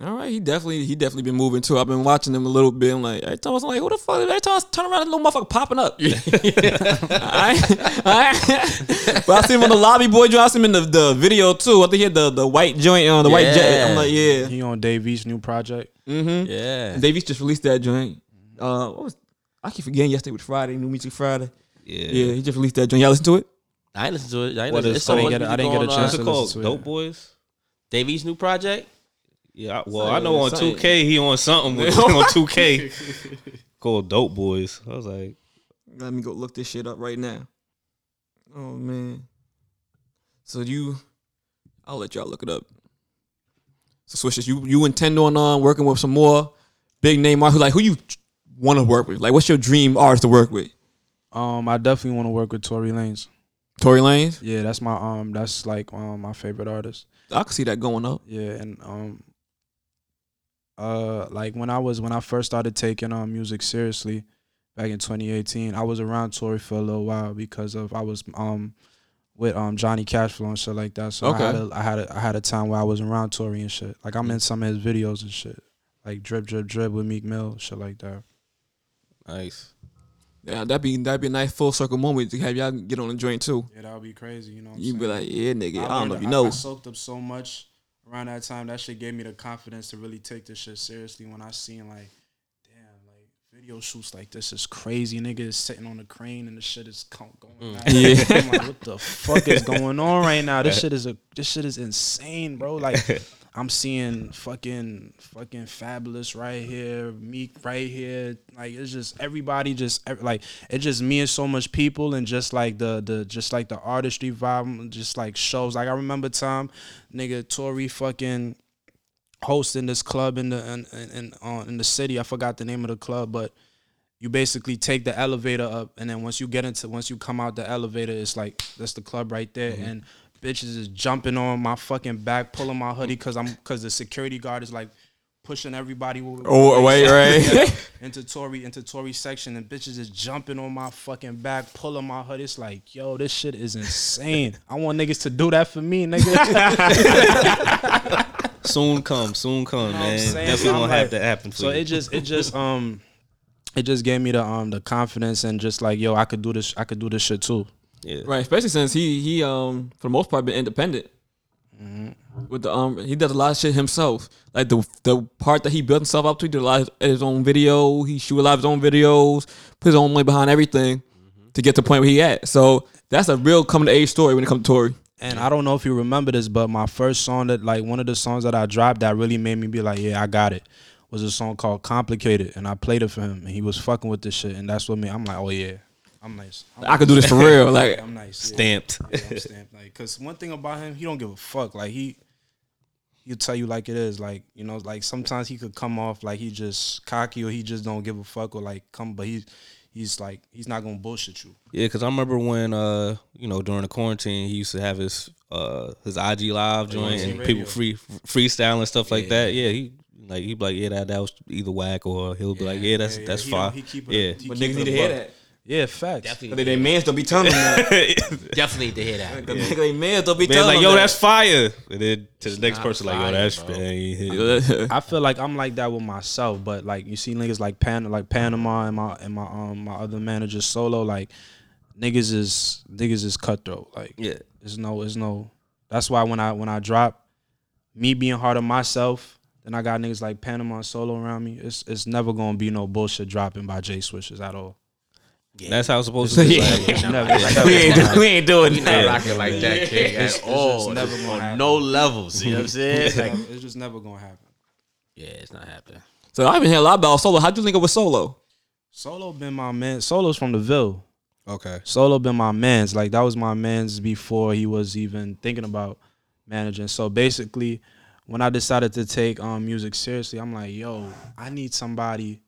All right, he definitely he definitely been moving too. I've been watching him a little bit. I'm like, every time I was like, who the fuck? Every time I turn around, that little motherfucker popping up. I, I, but I see him on the lobby boy joint. I see him in the, the video too. I think he had the, the white joint on the white jet. I'm Yeah. like, yeah. He on Dave East's new project. Yeah. Dave East just released that joint. Uh, what was I keep forgetting yesterday was Friday, New Music Friday. Yeah. Yeah, he just released that joint. Y'all listen to it? I ain't listen to it. I ain't What listen. is- so I didn't much get a- I music didn't get a going on. chance What's to it called? listen to it. Dope Boys. Dave East new project. Yeah, I- well, So, I know on 2K he on something with on 2K called Dope Boys. I was like, Let me go look this shit up right now. Oh man. So you I'll let y'all look it up. So Swishers, you you intend on uh, working with some more big name artists? Like who you want to work with? Like what's your dream artist to work with? Um, I definitely want to work with Tory Lanez. Tory Lanez? Yeah, that's my um, that's like um my favorite artist. I can see that going up. Yeah, and um, uh, like when I was when I first started taking um music seriously, back in 2018, I was around Tory for a little while because of I was um with um Johnny Cashflow and shit like that. So I had Okay. a, I had a, I had a time where I was around Tory and shit. Like I'm in some of his videos and shit, like drip drip drip with Meek Mill, shit like that. nice. Yeah, that'd be that'd be a nice full circle moment to have y'all get on the joint too. Yeah, that would be crazy. You know, what I'm You be like, yeah, nigga, I, don't know if you I- know. I soaked up so much around that time. That shit gave me the confidence to really take this shit seriously. When I seen like, damn, like video shoots like this is crazy. Nigga is sitting on the crane and the shit is co- going. Mm. back. Yeah. I'm like, what the fuck is going on right now? This shit is a this shit is insane, bro. Like. I'm seeing fucking fucking Fabolous right here, Meek right here. Like it's just everybody just like it just me and so much people and just like the the just like the artistry vibe, just like shows. Like I remember time, nigga Tory fucking hosting this club in the in in, in, uh, in the city. I forgot the name of the club, but you basically take the elevator up and then once you get into once you come out the elevator, it's like that's the club right there and bitches is jumping on my fucking back, pulling my hoodie because I'm because the security guard is like pushing everybody Oh, away, right? into Tory into Tory section and bitches is jumping on my fucking back, pulling my hood. It's like, yo, this shit is insane. I want niggas to do that for me, nigga. Soon come, soon come, know man. saying? Definitely gonna have to happen for so you. it just it just um it just gave me the um the confidence and just like, yo, I could do this I could do this shit too. Yeah. Right, especially since he he um for the most part been independent. With the um, he does a lot of shit himself. Like the the part that he built himself up to, he did a lot of his own video. He shoot a lot of his own videos, put his own money behind everything to get to the point where he at. So that's a real coming to age story when it comes to Tory. And I don't know if you remember this, but my first song that like one of the songs that I dropped that really made me be like, yeah, I got it. Was a song called Complicated, and I played it for him, and he was fucking with this shit, and that's what me. I'm like, oh yeah, I'm nice. I'm I could do this for real. Like I'm nice. Yeah. Stamped. Yeah, I'm stamped. Like, cause one thing about him, he don't give a fuck. Like he, he'll tell you like it is. Like you know, like sometimes he could come off like he just cocky or he just don't give a fuck or like come, but he's he's like he's not gonna bullshit you. Yeah, because I remember when uh you know during the quarantine he used to have his uh his IG live joint and radio. people free freestyle and stuff like that. Yeah, he like he'd be like yeah that that was either whack or he'll be like yeah that's Yeah, that's he fine. don't- he keep it- yeah, he but keep niggas it need to hear that. Yeah, facts. Definitely, Cause they mans don't be telling them that. definitely need to hear that. Cause they mans don't be Man, telling like them yo that. that's fire. And then to the next not person like yo that's bro. that ain't hit. I feel like I'm like that with myself, but like you see niggas like Pan like Panama and my and my um my other manager solo, like niggas is niggas is cutthroat. Like Yeah. there's no there's no that's why when I when I drop, me being hard on myself, then I got niggas like Panama solo around me. It's it's never gonna be no bullshit dropping by J Swishers at all. That's how it's supposed to be. Yeah. Like, It's never, it's we ain't gonna do- we ain't doing We not rocking like that, King, It's- at all. just never gonna happen. no levels. You know what I'm saying? It's, Like, never- it's just never gonna happen. yeah, it's not happening. So I've been hearing a lot about solo. How'd you link up with solo? Solo been my man. Solo's from the Ville. okay. Solo been my man's. Like that was my man's before he was even thinking about managing. So basically, when I decided to take um music seriously, I'm like, yo, I need somebody.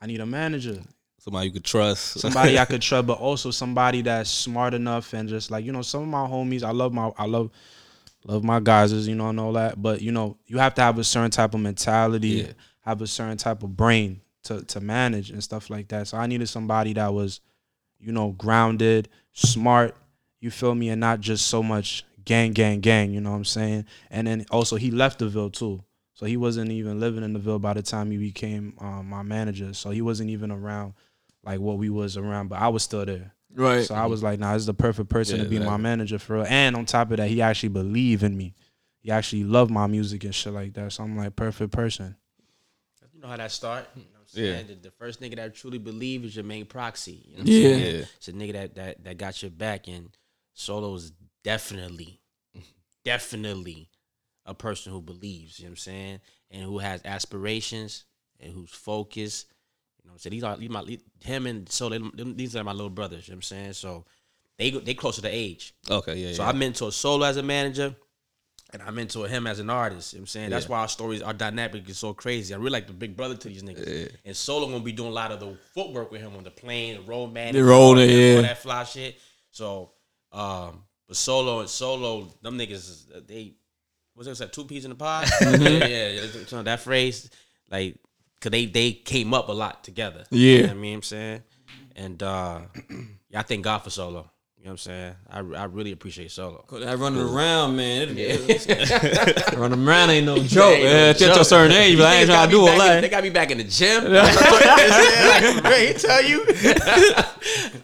I need a manager, Somebody you could trust. somebody I could trust, but also somebody that's smart enough and just like you know, some of my homies. I love my, I love, love my guys, you know, and all that. But you know, you have to have a certain type of mentality, Yeah. have a certain type of brain to to manage and stuff like that. So I needed somebody that was, you know, grounded, smart. You feel me, and not just so much gang, gang, gang. You know what I'm saying? And then also he left the Ville too. So he wasn't even living in the Ville by the time he became um, my manager. So he wasn't even around like what we was around, but I was still there. Right. So I was like, nah, this is the perfect person Yeah, to be my manager for real. And on top of that, he actually believed in me. He actually loved my music and shit like that. So I'm like, perfect person. You know how that start. You know what I'm Yeah. The, the first nigga that I truly believe is your main proxy. You know what Yeah. I'm saying? It's a nigga that, that that got your back and Solo is definitely, definitely a person who believes, you know what I'm saying? And who has aspirations and who's focused. You know what I'm saying? These are these my him and Solo, them- them- these are my little brothers, you know what I'm saying? So they go- they closer to age. Okay, yeah, So yeah. I mentor Solo as a manager, and I mentor him as an artist. You know what I'm saying that's Yeah. why our stories, our dynamic is so crazy. I really like the big brother to these niggas. Yeah. And Solo gonna be doing a lot of the footwork with him on the plane, the road man, The road, yeah. all that fly shit. So, um, but Solo and Solo, them niggas, they what's it say, two peas in the pod? Mm-hmm. yeah, yeah, yeah. That phrase, like, cause they they came up a lot together. Yeah. you know what I mean, I'm saying, and uh, yeah, I thank God for Solo. You know what I'm saying? I, I really appreciate Solo. Cause that running around, man. it- running around ain't no joke. ain't no Yeah, till joke. a certain age, but I ain't These trying got to do a lot. They that. got me back in the gym. like, for real, he tell you.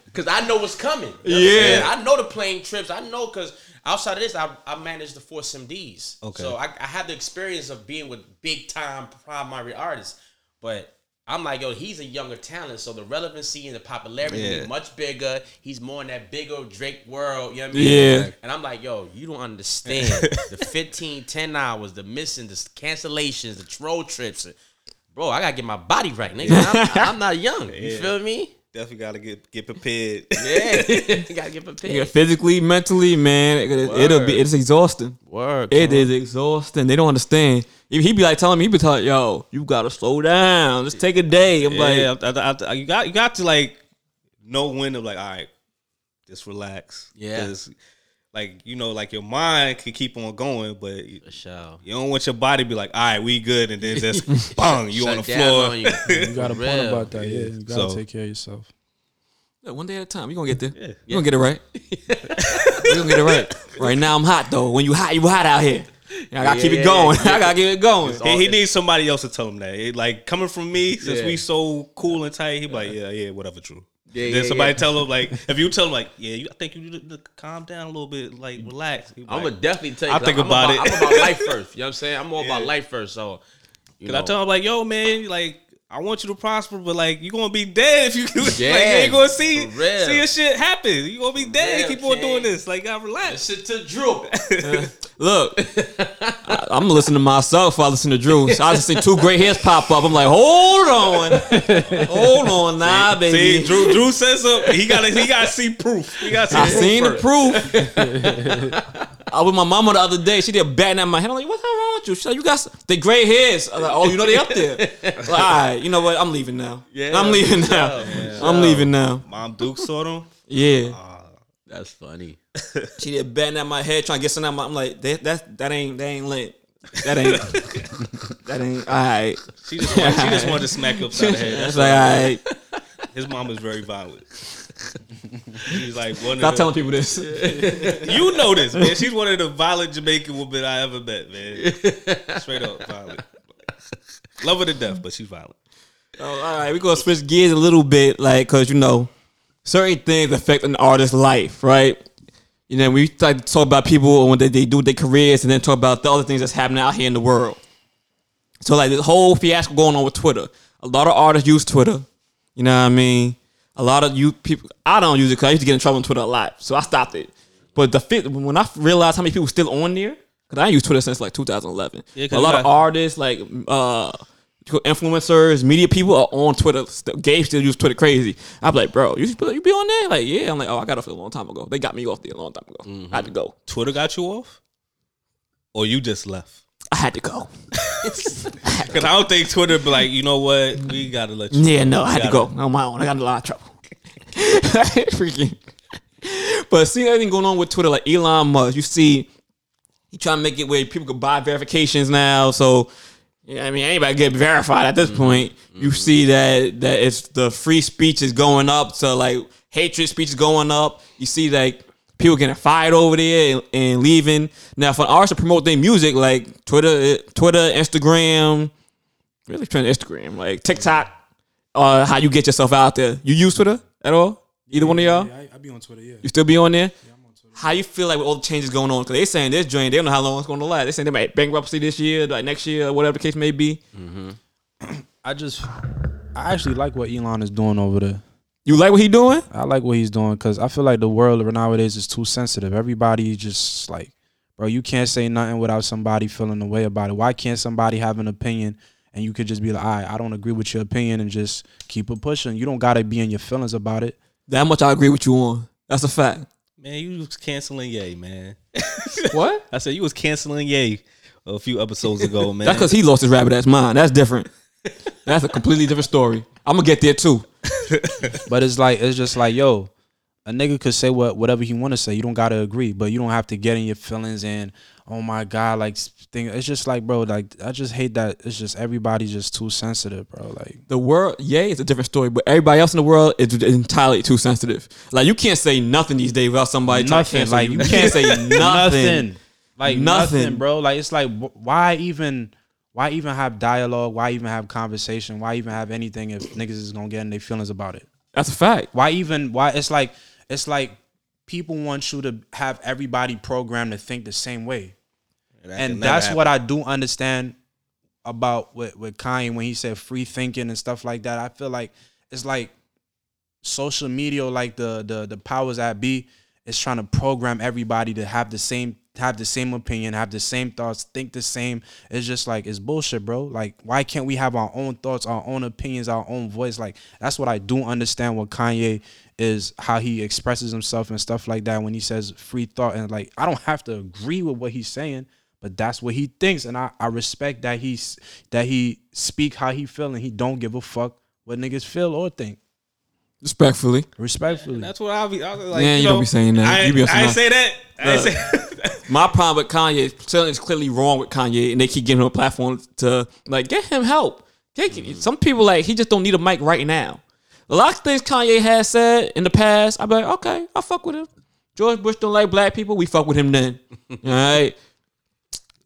Because I know what's coming. You know Yeah. saying? I know the plane trips. I know because outside of this, I, I managed the Force MDs. Okay. So I, I had the experience of being with big time primary artists. But I'm like, yo, he's a younger talent. So the relevancy and the popularity Yeah. is much bigger. He's more in that bigger Drake world. You know what I mean? Yeah. And I'm like, yo, you don't understand the 15, 10 hours, the missing, the cancellations, the road trips. Bro, I gotta get my body right, nigga. I'm, I'm not young. You feel me? Definitely gotta get get prepared. Yeah. you gotta get prepared. Yeah, physically, mentally, man, it, it'll be it's exhausting. Word. It son. is exhausting. They don't understand. He'd be like telling me, he'd be telling, yo, you gotta slow down. Just take a day. I'm yeah, like, I, I, I, you got you got to like know when to like, all right, just relax. Yeah. 'Cause, like you know, like your mind could keep on going, but you, For sure. you don't want your body to be like, all right, we good, and then just bang, you on the down floor. on you. You got a For point real. about that. Yeah, you gotta So- take care of yourself. "Look, one day at a time. You gonna get there. You gonna get it right. you gonna get it right. Right now, I'm hot though. When you hot, you hot out here. I gotta Yeah, keep yeah, it going. yeah. I gotta keep it going. He, he needs somebody else to tell him that. It, like coming from me, since Yeah. we so cool and tight, he be like, yeah, yeah, whatever, true. Yeah, then yeah, somebody yeah. tell him like, if you tell him like, yeah, you, I think you need to calm down a little bit, like relax. I'm gonna definitely tell you. I'll 'cause think I'm about it. I'm about life first. You know what I'm saying? I'm all about life first. So, you know, I tell him like, yo, man, like I want you to prosper, but like you gonna be dead if you like, you ain't gonna see for see your shit happen. You gonna be dead. real, Keep on doing this. Like, I relax. Shit to Drew. Look, I, I'm listening to myself. while I listen to Drew. So I just see two great hairs pop up. I'm like, hold on, hold on, nah, See, baby. Drew, Drew says something. He gotta, he gotta see proof. He gotta see. I proof seen the proof. I was with my mama the other day. She did batting at my head. I'm like, what's wrong with you? She's like, you got s- the gray hairs. I was like, oh, you know they up there. Like, all right, you know what? I'm leaving now. Yeah, I'm leaving now. job, man. I'm leaving now. Mom Duke saw them. Yeah. Ah. That's funny. She did batting at my head, trying to get something out. My, I'm like, that, that that ain't that ain't lit. That ain't that ain't all right. She just, wanted, she just wanted to smack you upside the head. That's That's like all right. His mom is very violent. She's like one Stop of telling people this. you know this, man. She's one of the violent Jamaican women I ever met, man. Straight up violent. Love her to death, but she's violent. Oh, all right, we're gonna switch gears a little bit, like, cause you know, certain things affect an artist's life, right? You know, we like to talk about people when they, they do their careers, and then talk about the other things that's happening out here in the world. So, like, this whole fiasco going on with Twitter. A lot of artists use Twitter. You know what I mean? A lot of you people, I don't use it because I used to get in trouble on Twitter a lot, so I stopped it. But the fit when I realized how many people still on there, because I ain't used Twitter since like 2011. Yeah, a lot of artists, like uh, influencers, media people are on Twitter. Gabe still use Twitter crazy. I'm like, bro, you you be on there? Like, yeah. I'm like, oh, I got off a long time ago. They got me off there a long time ago. I had to go. Twitter got you off, or you just left? I had to go. Because I don't think Twitter be like, you know what, we gotta let you. Yeah, no, I had to go on my own. I got in a lot of trouble. Freaking. But seeing everything going on with Twitter, like Elon Musk, you see, he trying to make it where people could buy verifications now. So, yeah, I mean, anybody get verified at this mm-hmm. point. You mm-hmm. see that that it's the free speech is going up. So like hatred speech is going up. You see like people getting fired over there and, and leaving. Now, for artists to promote their music, like Twitter, Twitter, Instagram, really trying Instagram, like TikTok, uh, how you get yourself out there. You use Twitter at all? Either one of y'all? Yeah, I, I be on Twitter. Yeah. You still be on there? Yeah, I'm on Twitter. How you feel like with all the changes going on? Because they saying this joint, they don't know how long it's going to last. They saying they might bankruptcy this year, like next year, whatever the case may be. I just, I actually like what Elon is doing over there. You like what he doing? I like what he's doing because I feel like the world nowadays is too sensitive. Everybody just like, bro, you can't say nothing without somebody feeling the way about it. Why can't somebody have an opinion and you could just be like, all right, I don't agree with your opinion and just keep it pushing. You don't gotta be in your feelings about it. That much I agree with you on. That's a fact. Man, you was canceling Yay, man. What? I said you was canceling Yay a few episodes ago, man. That's because he lost his rabbit ass mind. That's different. That's a completely different story. I'm gonna get there too. But it's like it's just like, yo, a nigga could say what whatever he want to say. You don't gotta agree, but you don't have to get in your feelings and oh my god, like thing. It's just like, bro, like I just hate that. It's just everybody's just too sensitive, bro. Like The world, yeah, it's a different story, but everybody else in the world is entirely too sensitive. Like you can't say nothing these days without somebody nothing. Like you. You can't say nothing. nothing. Like Nothing. nothing. bro. Like it's like why even why even have dialogue? Why even have conversation? Why even have anything if niggas is gonna get in their feelings about it? That's a fact. Why even why it's like it's like people want you to have everybody programmed to think the same way. and that's what I do understand about with, with Kanye when he said free thinking and stuff like that. I feel like it's like social media, like the the the powers that be, is trying to program everybody to have the same have the same opinion, have the same thoughts, think the same. It's just like it's bullshit, bro. Like why can't we have our own thoughts, our own opinions, our own voice? Like that's what I do understand. What Kanye is how he expresses himself and stuff like that when he says free thought and like I don't have to agree with what he's saying but that's what he thinks and I, I respect that he's that he speak how he feel and he don't give a fuck what niggas feel or think Respectfully. respectfully That's what I'll be. I was like, Yeah, you know, don't be saying that. I, You be on I say that. I ain't say. My problem with Kanye, is something's clearly wrong with Kanye, and they keep giving him a platform to like get him help. Get- Some people like he just don't need a mic right now. A lot of things Kanye has said in the past, I'm like, okay, I fuck with him. George Bush don't like black people, we fuck with him then. All right.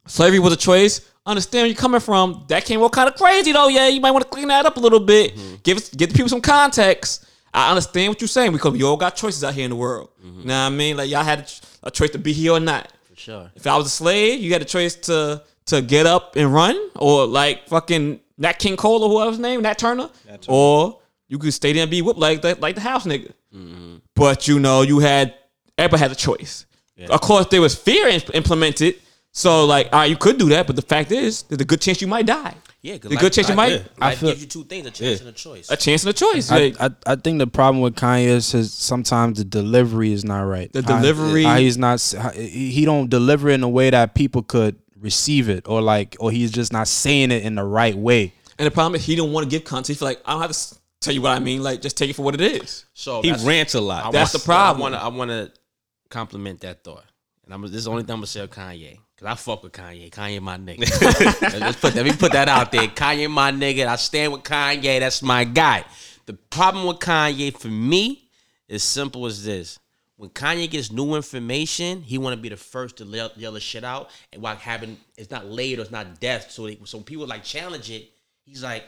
Slavery was a choice. Understand where you're coming from. That came all kind of crazy though. Yeah, you might want to clean that up a little bit. Mm-hmm. Give us, give the people some context. I understand what you're saying because we all got choices out here in the world. You know what I mean? Like y'all had a, a choice to be here or not. For sure. If I was a slave, you had a choice to to get up and run, or like fucking Nat King Cole or whoever's name, Nat Turner, or you could stay there and be whipped like the, like the house nigga. Mm-hmm. But you know, you had everybody had a choice. Of course, there was fear in- implemented. So like, all right, you could do that, but the fact is, there's a good chance you might die. Yeah, 'cause the life- good chance you life- might Life feel- gives you two things: a chance and a choice. a chance and a choice. I, Like, I, I think the problem with Kanye is his sometimes the delivery is not right. The How- delivery- how he's not he he don't deliver it in a way that people could receive it or like or he's just not saying it in the right way. and the problem is he don't want to give content. He feel like I don't have to tell you what I mean. Like, just take it for what it is. So He rants a lot. I That's want- the problem. I want to. I want to compliment that thought. And I'm. This is the only thing I'm gonna say of Kanye. Cause I fuck with Kanye. Kanye my nigga. Let's put that. Let me put that out there. Kanye my nigga. I stand with Kanye. That's my guy. The problem with Kanye for me is simple as this. When Kanye gets new information, he want to be the first to yell, yell the shit out, and while having it's not late or it's not death, so they, so people like challenge it. He's like,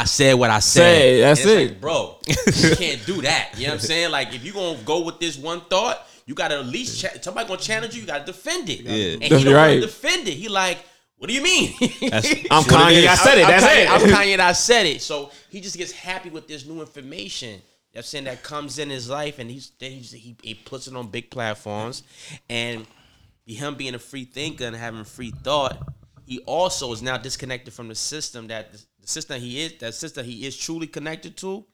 I said what I said. Say, that's it's it. like, bro. You can't do that. You know what I'm saying? Like, if you're gonna go with this one thought, you gotta at least cha- somebody gonna challenge you. You gotta defend it. Yeah. and he That's don't right. want to defend it. He like, what do you mean? I'm what Kanye. I said it. I'm That's Kanye, it. I'm Kanye and I said it. So he just gets happy with this new information. You know I'm saying that comes in his life, and he's then he's, he he puts it on big platforms, and him being a free thinker and having free thought, he also is now disconnected from the system that the system he is that system he is truly connected to.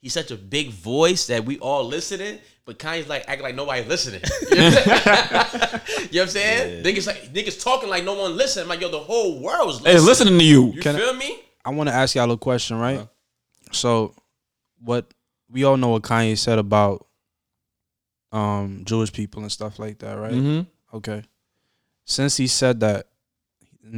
He's such a big voice that we all listening, but Kanye's like acting like nobody's listening. You know what I'm saying? You know what I'm saying? Niggas like niggas talking like no one listening. I'm like, yo, the whole world's listening. Hey, listening to you. You Can I- feel me? I want to ask y'all a question, right? So, what we all know what Kanye said about um Jewish people and stuff like that, right? Mm-hmm. Okay. Since he said that,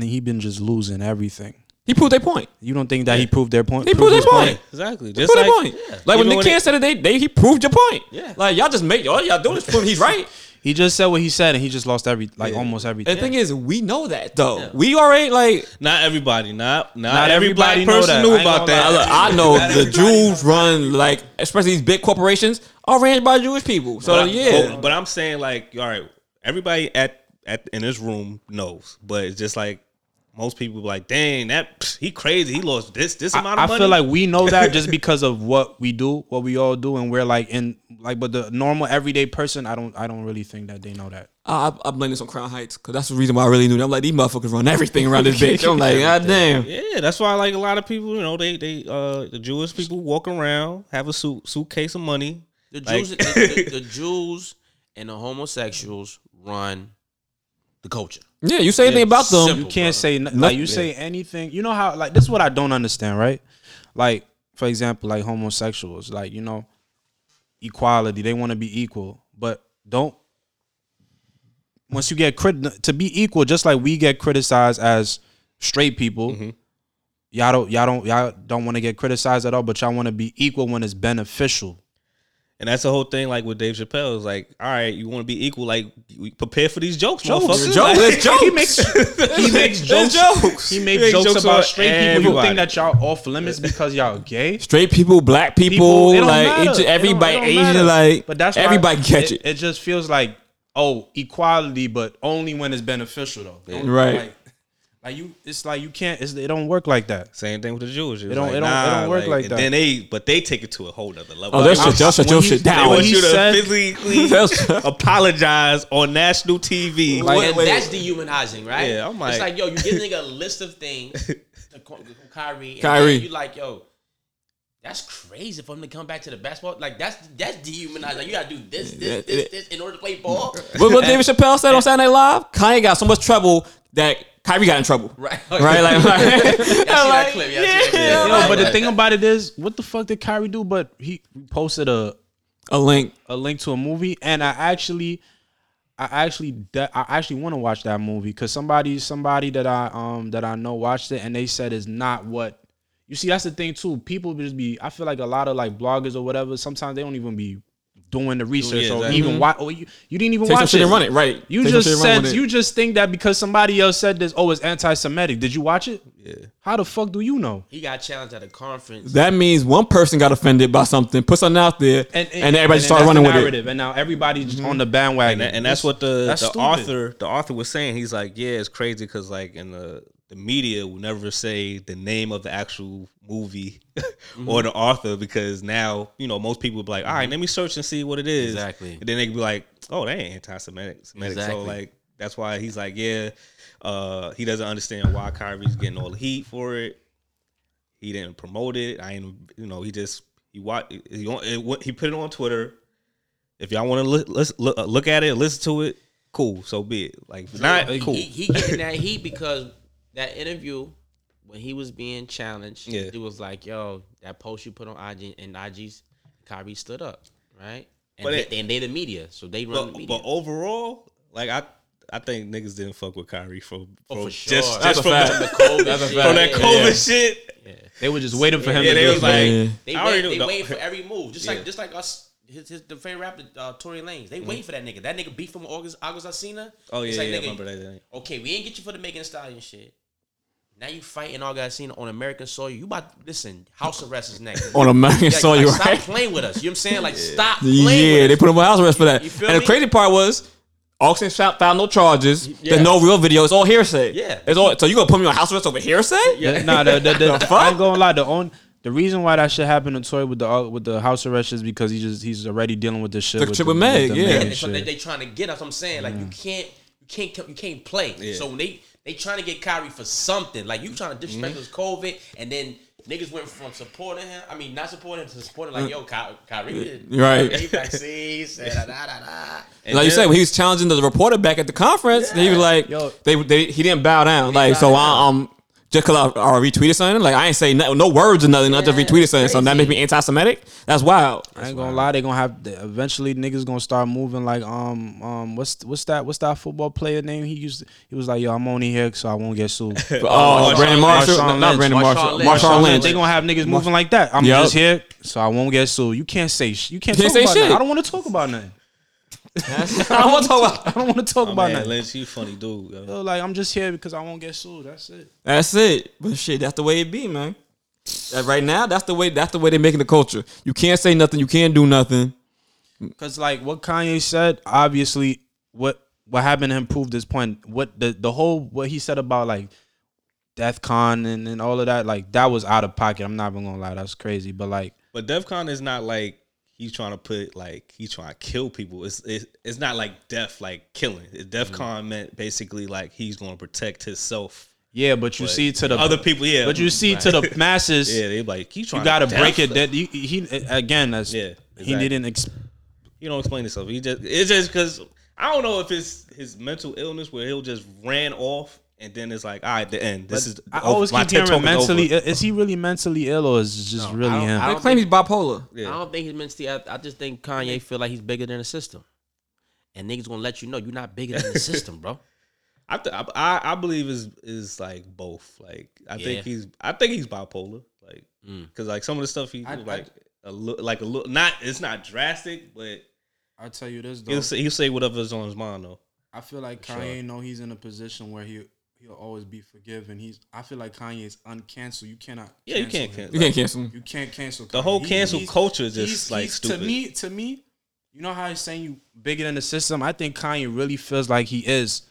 he been just losing everything. He proved their point. You don't think that he proved their point? He proved their his point. exactly. He Just proved like their point. Like when Even Nick Cannon said it, they, they he proved your point. Yeah. Like y'all just make all y'all doing is proving he's right. He just said what he said, and he just lost every like almost And everything. the thing is, we know that though. We already like. not everybody, not not, Not everybody, everybody person knew about gonna that. I, look, I know the Jews run like, especially these big corporations, are ran by Jewish people. So But I- yeah, but, but I'm saying like, all right, everybody at at in this room knows, but it's just like most people be like, dang, that pff, he crazy. He lost this this amount I, of money. I feel like we know that just because of what we do, what we all do, and we're like in like. But the normal everyday person, I don't, I don't really think that they know that. I, I blame this on Crown Heights because that's the reason why I really knew. That. I'm like these motherfuckers run everything around this bitch. I'm like, god damn. yeah, that's why like a lot of people, you know, they they uh the Jewish people walk around have a suit suitcase of money. The Like- Jews, the, the, the Jews and the homosexuals run the culture. Yeah, you say anything about them. Simple. You can't brother. say n- like you say anything. You know how like this is what I don't understand, right? Like for example, like homosexuals, like you know, equality. They want to be equal, but don't. Once you get crit to be equal, just like we get criticized as straight people, mm-hmm. y'all don't y'all don't y'all don't want to get criticized at all, but y'all want to be equal when it's beneficial. And that's the whole thing, like with Dave Chappelle, is like, all right, you want to be equal, like prepare for these jokes, Jokes. motherfuckers. Jokes. Like- It's jokes. He makes he makes jokes. jokes. He makes makes jokes, jokes about on straight people. You think that y'all off limits because y'all gay? Straight people, black people, People, it don't like matter. it's It don't- everybody, it don't Asian, matter. like But that's everybody can catch it. It just feels like oh equality, but only when it's beneficial though. Don't- Right. Like, like you, it's like you can't. It's, it don't work like that. Same thing with the Jews. It don't- like, it don't- it don't work like and that. Then they, but they take it to a whole other level. Oh, that They shit, they'll shut your he- shit They down. want you to said- physically apologize on national TV. Like- and wait. that's dehumanizing, right? Yeah, I'm it's like- like, yo, you give a nigga a list of things to co- Kyrie. And Kyrie. You like, yo, that's crazy for him to come back to the basketball. Like that's that's dehumanizing. Like you gotta do this, this, Yeah, this, this in order to play ball. What, what David Chappelle said on Saturday Night Live? Kanye got so much trouble that Kyrie got in trouble. Right. Right? Like, like, I see that clip. Yeah, I see that clip. yeah, You but the thing about it is, what the fuck did Kyrie do? But he posted a a link. a link to a movie, and I actually, I actually, de- I actually want to watch that movie because somebody, somebody that I um that I know watched it, and they said it's not what. You see, that's the thing too. People just be. I feel like a lot of like bloggers or whatever. Sometimes they don't even be doing the research yeah, or exactly. even mm-hmm. watch. Oh, or you, you didn't even Take some watch shit it. and run it. Right. You Take just shit said you just think that because somebody else said this, oh, it's anti-Semitic. Did you watch it? Yeah. How the fuck do you know? He got challenged at a conference. That means one person got offended by something, put something out there, and, everybody and started running the with it. narrative, And now everybody's on the mm-hmm. bandwagon, and, that- and that's what the That's the stupid. author the author was saying. He's like, yeah, it's crazy because like in the the media will never say the name of the actual movie Mm-hmm. or the author because now you know most people will be like, all right, let me search and see what it is. Exactly. And then they can be like, oh, they ain't anti-Semitic. Semitic. So like that's why he's like, yeah, uh, he doesn't understand why Kyrie's getting all the heat for it. He didn't promote it. I ain't, you know, he just he watch he, on- it went- he put it on Twitter. If y'all want to look, let's look, uh, look at it, listen to it, cool. So be it. Like not cool. He, he getting that heat because that interview when he was being challenged, Yeah. it was like, yo, that post you put on IG and IG's Kyrie stood up, right? And, But they, it- and they the media, so they run the but, media. but overall, like I, I think niggas didn't fuck with Kyrie for, Oh, for just, sure. just That's a from, fact. the, the COVID That's a shit, fact. from that yeah, COVID yeah. shit. They were just waiting for him Yeah, to they do was it. like, Yeah. They I wait, they the- wait for every move, just Yeah. like just like us. His, his the favorite rapper uh, Tory Lanez. They wait for that nigga. That nigga beef from August August Alsina. Oh yeah, It's like, yeah, I nigga, remember that. Okay, we ain't get you for the Megan Thee Stallion shit. Now you fighting all guys Alsina on American soil. You about listen? House arrest is next. on American Like, soil, like, right? Stop playing with us. You know what I'm saying? Like stop playing Yeah, with they us. put him on house arrest for that. You feel and the crazy part was, Austin found found no charges. Yeah. There's no real video. It's all hearsay. Yeah. It's all. So you gonna put me on house arrest over hearsay? Yeah, nah, the, the, the, The fuck? I ain't gonna lie. The on the reason why that shit happened to Toy with the uh, with the house arrest is because he just he's already dealing with this shit. The with shit the, with Meg, the yeah. Megan Yeah, so they, they trying to get us. I'm saying like you can't you can't you can't play. So when they they trying to get Kyrie for something like you trying to disrespect us COVID and then niggas went from supporting him. I mean not supporting him to supporting like yo Ky- Kyrie Right. He vaccines da da da da. And like you then- said, when he was challenging the reporter back at the conference, he was like, Yo. they, they he didn't bow down. Like, so down. I, um, just cause I, I retweeted something, like I ain't say no, no words or nothing. I just retweeted something, so that crazy. make me anti-Semitic. That's wild. I ain't gonna lie, they gonna have the, eventually niggas gonna start moving like um um what's what's that what's that football player name he used to, he was like yo I'm only here so I won't get sued. Oh, Brandon Marshall, Marshawn no, not Brandon Marshawn Marshall, Lynch. Marshawn Marshawn Lynch. They gonna have niggas moving like that. I'm Yup. just here so I won't get sued. You can't say sh- you can't, Can't talk say about shit. That. I don't want to talk about nothing. I don't want to talk about. I don't want to talk Oh, about man, nothing. Lynch, he funny dude. Yo. Yo, like I'm just here because I won't get sued. That's it. That's it. But shit, that's the way it be, man. That right now, that's the way. That's the way they're making the culture. You can't say nothing. You can't do nothing. Cause like what Kanye said, obviously what what happened to him proved this point. What the the whole what he said about like Death Con and, and all of that, like that was out of pocket. I'm not even gonna lie, that's crazy. But like But DefCon is not like he's trying to put like he's trying to kill people. It's it, it's not like death like killing. DefCon Mm-hmm. meant basically like he's going to protect himself. yeah, but you But see to the other people, yeah. but you see to the masses, yeah, they like you gotta break it. That he, he again, that's Yeah, he didn't. Ex- He don't explain himself. He just it's just because I don't know if it's his mental illness where he'll just ran off and then it's like all right, the end. This is I always My keep TED hearing talk is over. mentally. Is he really mentally ill or is it just really I him? I don't claim he's bipolar. Yeah. I don't think he's meant to. I, I just think Kanye feel like he's bigger than the system, and niggas gonna let you know you're not bigger than the system, bro. I, th- I I I believe is is like both. Like I Yeah. think he's I think he's bipolar. Like Mm. because like some of the stuff he I- like a look like a look not it's not drastic, but I'll tell you this he'll say he'll say whatever's on his mind though. I feel like sure. Kanye know he's in a position where he he'll always be forgiven. He's I feel like Kanye is uncancel. You cannot. Yeah, you can't him. cancel. You can't cancel him. You can't cancel The whole cancel he's- culture is he's- just like he's- stupid. To me, to me, you know how he's saying you bigger than the system. I think Kanye really feels like he is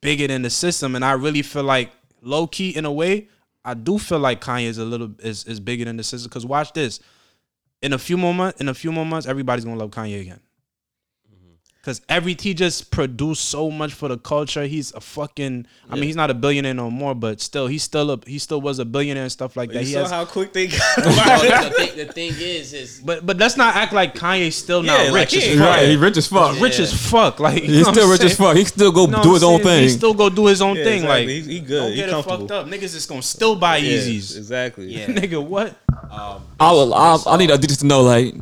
bigger than the system, and I really feel like low key in a way. I do feel like Kanye is a little is, is bigger than the system. Cause watch this, in a few more months, in a few more months, everybody's gonna love Kanye again. Cause every he just produced so much for the culture. He's a fucking. I mean, he's not a billionaire no more, but still, he's still a he still was a billionaire and stuff like that. you He saw has, how quick they got. The, thing, the thing is, is but but let's not act like Kanye's still Yeah, not like, rich he as. Right, he rich as fuck. Rich as fuck. Like you He's know still rich I'm as fuck. He still go saying? Know do his own thing. He thing. still go do his own Yeah, thing. exactly. Like He- he good. Don't He get it fucked up. Niggas just gonna still buy Yeah, Yeezys. exactly. Yeah. Nigga, what? um, I, will, I, I need Adidas to know like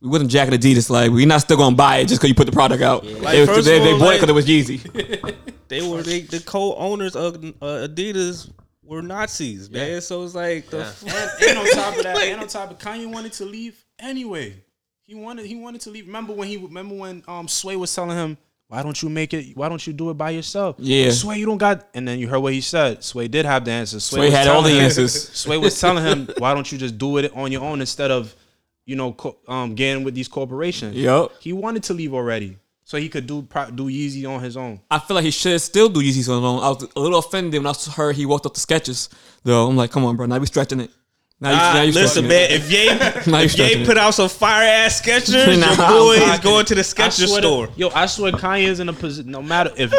we wasn't jacking Adidas. Like we're not still gonna buy it just because you put the product out. Like, They, was- they, of they all, bought it because it was Yeezy. They were they, the co-owners of uh, Adidas were Nazis, man. So it's like the Yeah. fuck? and, and on top of that, and on top of Kanye wanted to leave anyway. He wanted he wanted to leave. Remember when he remember when um Sway was telling him, "Why don't you make it? Why don't you do it by yourself?" Yeah. Sway, you don't got. And then you heard what he said. Sway did have the answers. Sway was had all telling the him- answers. Sway was telling him, "Why don't you just do it on your own instead of, you know, co- um, getting with these corporations?" Yup. He wanted to leave already. so he could do pro- do Yeezy on his own. I feel like he should still do Yeezy on his own. I was a little offended when I heard he walked up the Skechers. Though I'm like, come on, bro, now we stretching it. Now you, now you listen, man. it. If Ye, Now if Ye put out some fire ass Skechers, Nah, your boy is going to the I Skechers swear to- store. yo, I swear Kanye's in a position. No matter if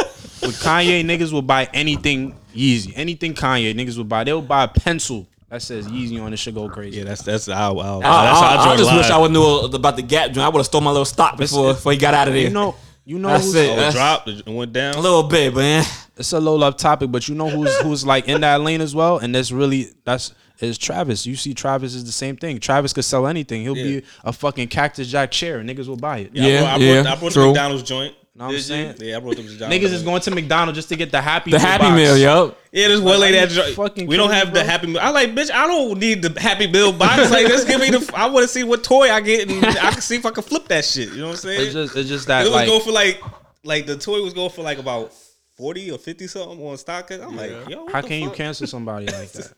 with Kanye niggas will buy anything Yeezy, anything Kanye niggas will buy. They'll buy a pencil that says Yeezy on it. Should go crazy. Yeah, that's that's how. how I, that's how I- I draw the just wish. I would knew about the Gap joint. I would have stole my little stock before before he got out of there. You know, you know, That's who's, it. Oh, That's- dropped. It went down. a little bit, but eh. it's a low up topic, but you know who's who's like in that lane as well, and that's really that's is Travis. You see, Travis is the same thing. Travis could sell anything. He'll be a fucking cactus jack chair. Niggas will buy it. Yeah, I Yeah, I yeah, brought, I brought true. the McDonald's joint. Know what I'm Did you? saying? Yeah, I brought the McDonald's. Niggas is going to McDonald's just to get the happy the Meal Happy box. Meal, yo. Yeah, this one Like, lady are at you the fucking We don't have me, the? Happy Meal. I like, bitch. I don't need the Happy Meal box. Like, just give me the. I want to see what toy I get, and I can see if I can flip that shit. You know what I'm saying? It's just it's just that it that was like going for like, like the toy was going for like about forty or fifty something on StockX. I'm like, yo, what how the can you cancel somebody like that?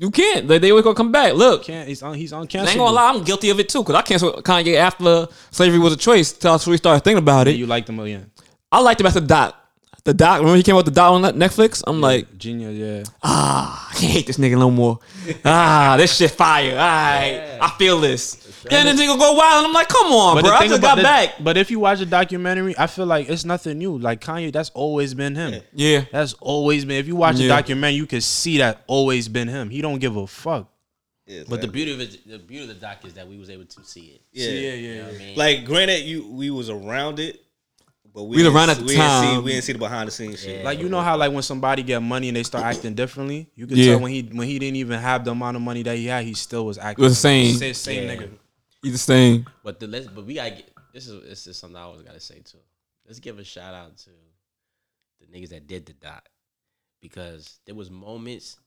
You can't. They, they always gonna come back. Look, Can't he's on he's I ain't uncancelable. gonna lie, I'm guilty of it too. Cause I canceled Kanye after slavery was a choice. Till we started thinking about it. You liked him again. I liked him as the doc. The doc. Remember he came out with the doc on Netflix. I'm like, Genius, yeah. ah, I can't hate this nigga no more. ah, this shit fire. All right, I feel this. And then the nigga go wild, and I'm like, come on, bro. I just got the- back. But if you watch the documentary, I feel like it's nothing new. Like Kanye, that's always been him. Yeah, That's always been. If you watch the Yeah. documentary, you can see that always been him. He don't give a fuck. Yeah, But the beauty of it, the beauty of the doc is that we was able to see it. yeah, yeah, You know what I mean? Like, granted, you we was around it, but we, We was didn't- around at the we didn't see time. we didn't see the behind the scenes shit. Like you know how like when somebody get money and they start acting differently, you can Yeah. tell when he when he didn't even have the amount of money that he had, he still was acting. It was the same. Same, same Yeah. nigga. He's the same. But the let's but we gotta get this is this is something I always gotta say too. Let's give a shout out to the niggas that did the dot. Because there was moments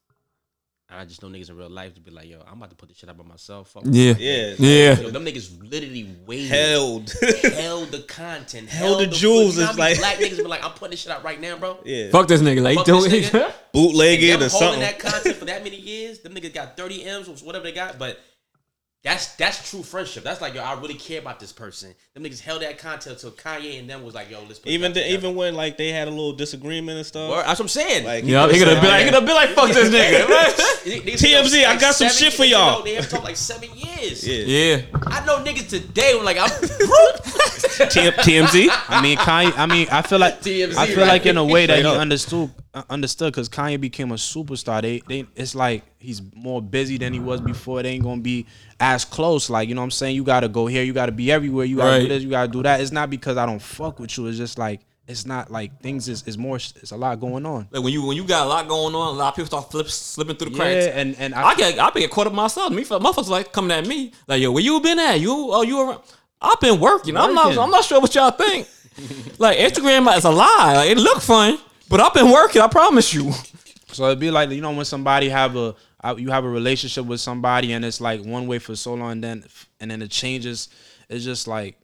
and I just know niggas in real life to be like, yo, I'm about to put this shit out by myself. Fuck Yeah, yeah, yeah. Yo, them niggas literally waited. held. held the content, Held held, the jewels, footage. You know it's like- black niggas be like, I'm putting this shit out right now, bro. yeah, Fuck this nigga. Like, do this it. nigga. bootleg And it them or holding something. that content for that many years, them niggas got 30 M's or whatever they got, but that's that's true friendship. That's like, yo, I really care about this person. Them niggas held that content till Kanye and them was like, yo, let's put even the, even when like they had a little disagreement and stuff. Word, that's what I'm saying. Like, Yeah, he gonna be like, he gonna be like, fuck this nigga. They- they TMZ, yo, I got some shit for y'all. ago, They have talked like seven years. yeah, yeah, I know niggas today were like, I'm T- TMZ. I mean, Kanye. I mean, I feel like TMZ, I feel like in a way that he Straight understood Uh, understood because Kanye became a superstar. They they it's like he's more busy than he was before. It ain't gonna be as close. Like you know what I'm saying. You gotta go here. You gotta be everywhere. You gotta do Right. this. You gotta do that. It's not because I don't fuck with you. It's just like it's not like things is is more. It's a lot going on. like when you when you got a lot going on, a lot of people start flip, slipping through the cracks. Yeah, and and I get I be get caught up myself. Me, motherfuckers like coming at me like, yo, where you been at? You oh you around? I've been working. I'm not I'm not sure what y'all think. like Instagram is a lie. Like, it look fun, but I've been working. I promise you. So it'd be like you know when somebody have a uh, you have a relationship with somebody and it's like one way for so long and then and then it changes. It's just like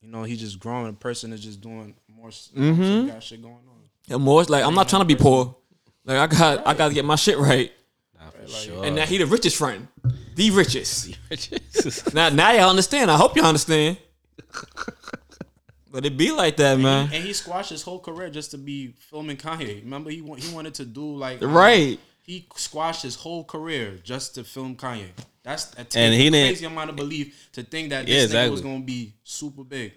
you know he's just growing. The person is just doing more. s- Mm-hmm. got shit going on. And more, it's like I'm not trying to be poor. Like I got I got to get my shit right. Nah, sure. And now he the richest friend, the richest. now now y'all understand. I hope y'all understand. But it be like that, man. And he squashed his whole career just to be filming Kanye. Remember he wa- he wanted to do like um, Right. He squashed his whole career just to film Kanye. That's a And he didn't- crazy amount of belief to think that Yeah, this nigga was gonna be super big.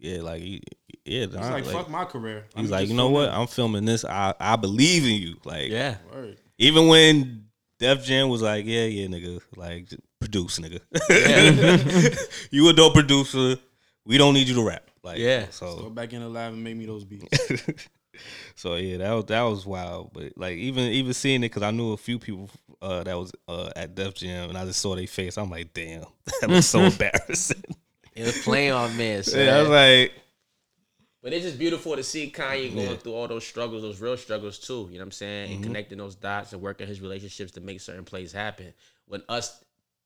Yeah, like he, yeah, He's like, fuck my career. He's like, you know what? I'm filming this. I I believe in you. Like, yeah. Word. even when Def Jam was like, yeah, yeah, nigga, like produce, nigga. you a dope producer. We don't need you to rap. Like, Yeah. Go So, back in the lab and make me those beats. so yeah, that was that was wild. But like, even even seeing it, because I knew a few people uh, that was uh, at Def Jam, and I just saw their face. I'm like, damn, that was so embarrassing. It was playing on man. son. yeah, I was like, But it's just beautiful to see Kanye going Yeah. through all those struggles, those real struggles too. You know what I'm saying? And connecting those dots and working his relationships to make certain plays happen. When us,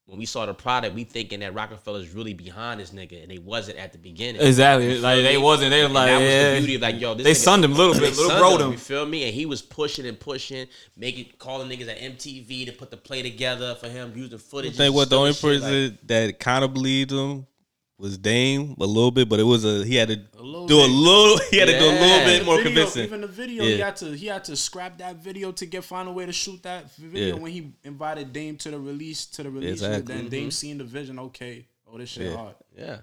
when we saw the product, we thinking that Rockefeller's really behind this nigga, and they wasn't at the beginning. Exactly. You Like feel they me? wasn't. They was And like, that was yeah. the beauty of like, yo, this They nigga- sunned him a little bit, little sunned rode him, him. You feel me? And he was pushing and pushing, making calling niggas at MTV to put the play together for him, using footage. I think what the only shit, like- person that kind of believed him was Dame a little bit, but it was a he had to little do a little. He had to do a little bit more video, convincing. Even the video, he had to he had to scrap that video to get find a way to shoot that video Yeah. when he invited Dame to the release to the release. Exactly. Then Dame mm-hmm. seen the vision. Okay, oh this shit Yeah. hard. Yeah. You know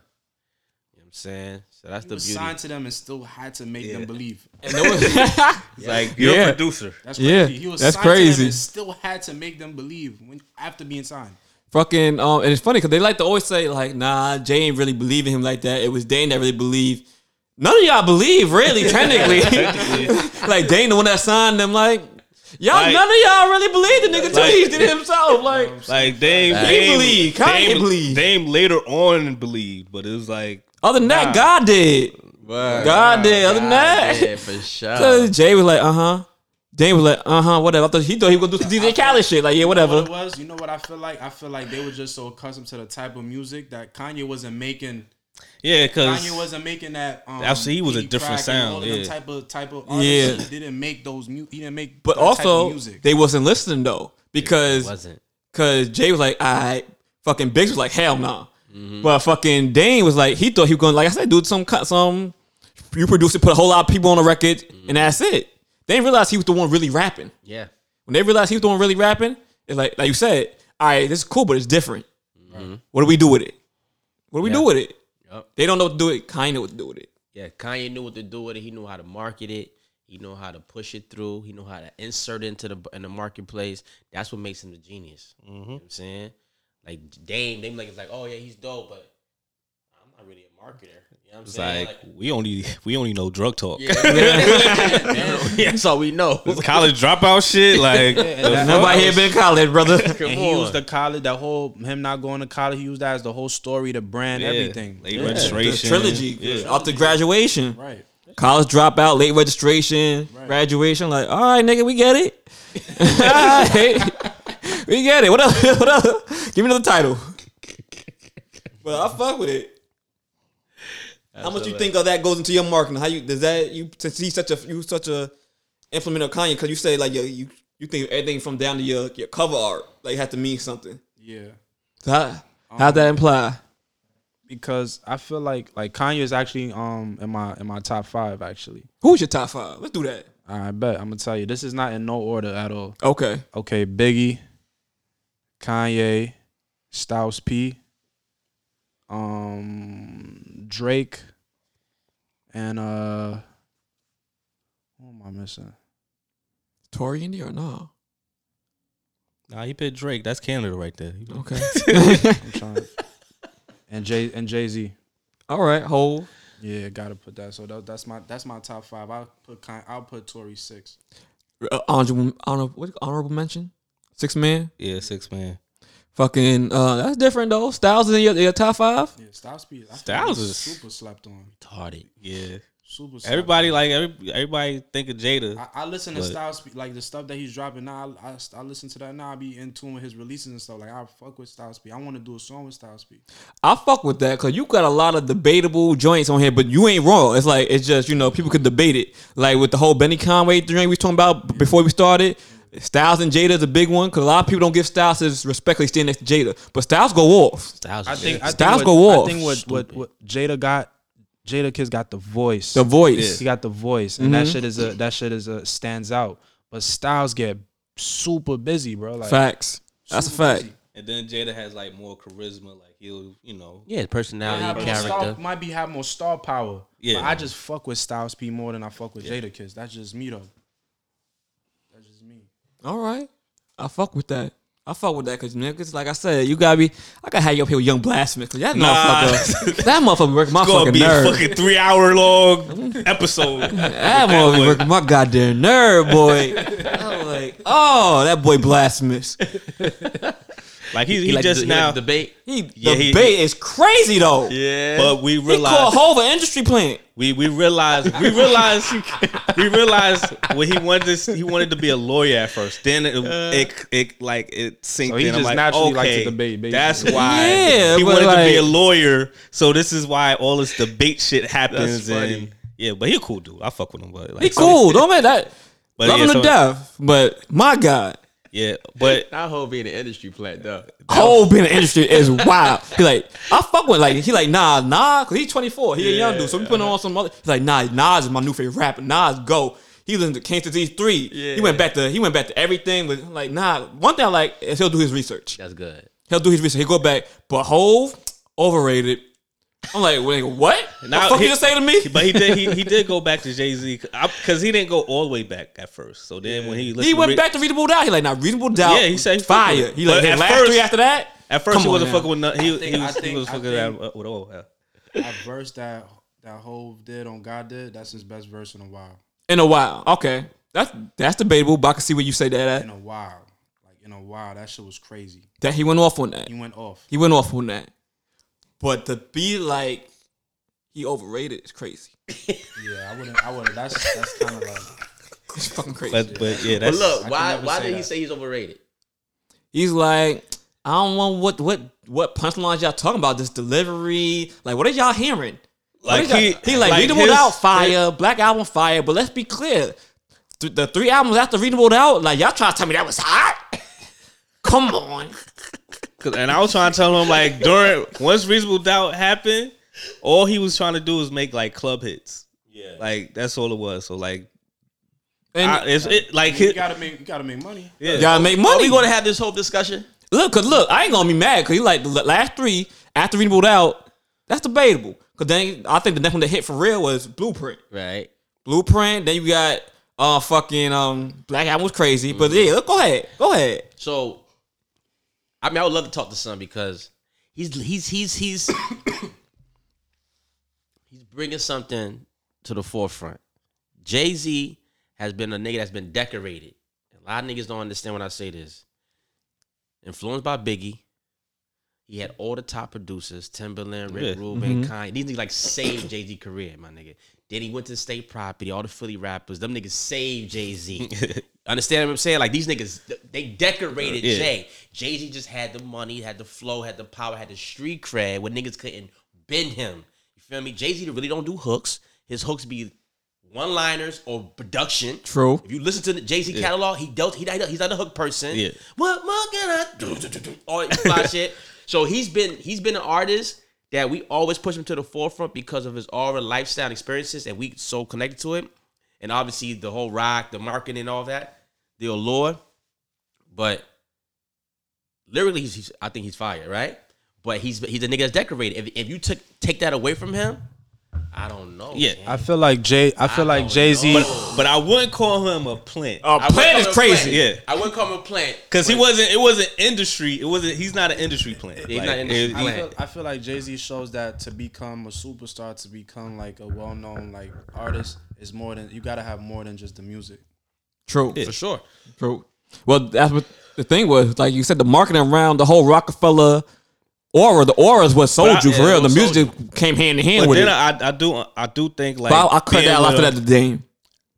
what I'm saying? So that's He the was beauty. signed to them and still had to make them believe. And there was- It's like you're Yeah. a producer. That's Yeah, he was that's signed to them crazy. and still had to make them believe when after being signed. Fucking um and it's funny because they like to always say like nah Jay ain't really believing him like that it was Dame that really believed none of y'all believe really technically like Dame the one that signed them like y'all Like- none of y'all really believe the nigga till Like- he did it himself like Like Dame, He Dame, believed. Kanye Dame, believed. Dame later on believed, but it was like other than that Nah. God did God did other than that Yeah, for sure. So Jay was like uh huh Dame was like uh huh whatever I thought he thought he was gonna do some DJ Khaled shit like yeah What whatever it was, you know what I feel like? I feel like they were just so accustomed to the type of music that Kanye wasn't making. yeah, because Kanye wasn't making that. Um, Actually, he was a different sound, all of them yeah. type of type of Yeah. He didn't make those. Mu- he didn't make. but that type of also music. they wasn't listening though because wasn't. Cause Jay was like, all right. Fucking Biggs was like, hell no. Mm-hmm. But fucking Dame was like, he thought he was going, like I said, do some cut, some. You produce it, put a whole lot of people on the record, Mm-hmm. and that's it. They didn't realize he was the one really rapping. Yeah. When they realized he was the one really rapping, it's like, like you said, all right, this is cool, but it's different. What do we do with it? What do we do Mm-hmm. With it? Yup. They don't know what to do it. Kanye know what to do with it. Yeah, Kanye knew what to do with it. He knew how to market it. He knew how to push it through. He knew how to insert it into the in the marketplace. That's what makes him the genius. You know what I'm saying? Like Dame, Dame like it's like, oh yeah, he's dope, but I'm not really a marketer. You know what I'm it's saying? like we only we only know drug talk. yeah, man, that's all we know. This college dropout shit, like the Nobody here fuck? been college, brother. And he on. used the college, that whole him not going to college. He used that as the whole story, the brand, Yeah. everything. late Yeah. The registration, trilogy, Yeah. after graduation. Right. college dropout, late registration, Right. graduation. Like, all right, nigga, we get it. all right. We get it. What up? What else? Give me another title. But I fuck with it. How much you think of that goes into your marketing? How you does that you since he's such a you such a implement of Kanye because you say like you you you think everything from down to your your cover art like have to mean something. Yeah. So how how that imply? Because I feel like like Kanye is actually um in my in my top five actually. Who's your top five? Let's do that. I bet I'm gonna tell you this is not in no order at all. Okay. Okay, Biggie, Kanye, Styles P, um, Drake, and uh, who am I missing? Tory in there or no? Nah, he picked Drake. That's Canada right there. Okay. I'm trying. and Jay and Jay Z. All right. Hold. Yeah, gotta put that. So that, that's my that's my top five. I'll put Kanye, I'll put Tory six. uh, honorable, honorable, honorable mention, six man. Yeah, six man. Fucking, uh, that's different though. Styles is in your, your top five. Yeah, Styles P. I feel Styles is- super slapped on. Retarded. Yeah, Super. Slept everybody on. like every, everybody think of Jada. I, I listen to But- Styles P, like the stuff that he's dropping now. I, I, I listen to that now. I be in tune with his releases and stuff. Like I fuck with Styles P. I want to do a song with Styles P. I fuck with that because you got a lot of debatable joints on here, but you ain't wrong. It's like it's just you know people could debate it. Like with the whole Benny Conway thing we was talking about b- before we started. Styles and Jada is a big one because a lot of people don't give Styles his respect. 'cause He stand next to Jada, but Styles go off. Styles I think good. I Styles think go off. I think what, what what Jada got, Jadakiss got the voice. The voice. He got the voice, and that mm-hmm. shit is a that shit is a stands out. But Styles get super busy, bro. Like Facts. That's a fact. busy. And then Jada has like more charisma. Like he'll, you know, yeah, personality, Have more character. star, might be have more star power. Yeah. but I just fuck with Styles P more than I fuck with Jadakiss. That's just me though. That's just me. All right, I fuck with that. I fuck with that because niggas, like I said, you gotta be. I gotta have you up here with Young Blasphemous because that Nah. motherfucker, that motherfucker working my it's gonna fucking be nerve. a fucking three hour long episode. That boy. working my goddamn nerve, boy. I was like, oh, that boy blasphemous. Like he, he, He like just the, now, debate. He, Yeah, the he- bait is crazy though. Yeah, but we realized He called realized Hove an industry plant. we we realized we realized we realized when he wanted to he wanted to be a lawyer at first. Then it uh. it, it like it synced So he in. Just like, naturally likes to debate, basically. that's why Yeah, he but wanted to be a lawyer. So this is why all this debate shit happens. That's funny. And yeah, but he a cool dude. I fuck with him. But like, He cool. Don't make that. But Love yeah, him to death. But my God. Yeah, but not whole being an industry plant though. Cole being an industry is wild. He like, I fuck with like he like nah nah because he's 24. He a young dude, so we putting on some other. He's like nah Nas is my new favorite rapper. Nas go. He listened to King Disease three. He went back to he went back to everything. With like nah. One thing I like is he'll do his research. That's good. He'll do his research. He'll go back. But Hove overrated. I'm like, wait, what? Now, the fuck he- you just say to me? But he did he, he did go back to Jay Z because he didn't go all the way back at first. So then when he He went Re- back to Reasonable Doubt. He like, nah, Reasonable Doubt. Yeah, he said he fire. with. He like, But his at last first- three after that. At first Come he wasn't now. fucking with nothing. He, think- he I was, he think- was fucking think- that with all. Oh, yeah. that verse that that whole did on God did, that's his best verse in a while. In a while. Okay. That's that's debatable, but I can see where you say that In a while, like in a while, that shit was crazy. That he went off on that. He went off. He went off on that. But to be like he overrated is crazy. Yeah, I wouldn't. I wouldn't. That's that's kind of like. It's fucking crazy. But but yeah, But that's look, why why say did he that. say he's overrated? He's like, I don't know what what what punchlines y'all talking about. This delivery, like, what are y'all hearing? What Like is y'all- he- he like, like Reasonable his- Doubt fire, Black Album fire. But let's be clear, th- the three albums after Reasonable Doubt, like y'all trying to tell me that was hot? Come on, 'cause- and I was trying to tell him like during once Reasonable Doubt happened, all he was trying to do was make like club hits. Yeah, like that's all it was. So like, and I, it's it like You gotta make. You gotta make money. yeah. y'all make Are money. we going to have this whole discussion? Look, cause look, I ain't gonna be mad because he like the last three after reasonable Doubt. That's debatable. Cause then I think the next one that hit for real was Blueprint. Right. Blueprint. Then you got uh fucking um Black Album was crazy. But yeah, look, go ahead, go ahead. So, I mean, I would love to talk to Son because he's he's he's he's he's bringing something to the forefront. Jay Z has been a nigga that's been decorated. A lot of niggas don't understand when I say this. Influenced by Biggie, he had all the top producers: Timbaland, Rick Yeah. Rubin, mm-hmm. Kanye. These niggas like saved Jay Z career, my nigga. Then he went to the state property. All the Philly rappers, them niggas saved Jay Z. Understand what I'm saying? Like these niggas, they decorated Yeah. Jay. Jay Z just had the money, had the flow, had the power, had the street cred where niggas couldn't bend him. You feel me? Jay Z really don't do hooks. His hooks be one liners or production. True. If you listen to the Jay Z catalog, he does. He he's not a hook person. Yeah. What more can I do? All fly shit. So he's been he's been an artist that we always push him to the forefront because of his aura, lifestyle, experiences, and we so connected to it. And obviously the whole rock, the marketing, and all that, the allure. But literally, he's, he's I think he's fire, right? But he's he's a nigga that's decorated. If, if you took take that away from him, I don't know. Yeah. man. I feel like Jay. I feel like Jay Z. know. But I wouldn't call him a plant. Uh, Plant is crazy. plant. Yeah. I wouldn't call him a plant Cause he wasn't. It wasn't industry. It wasn't. He's not an industry plant. He's Like, not industry it- I feel, I feel like Jay Z shows that to become a superstar, to become like a well known like artist, is more than you got to have more than just the music. True. for sure. True. Well, that's what the thing was. Like you said, the marketing around the whole Rockefeller aura, the aura is what sold I- you for yeah, real. The what sold music came hand in hand But with then it. I, I do. I do think like. but I, I cut that off of that the game.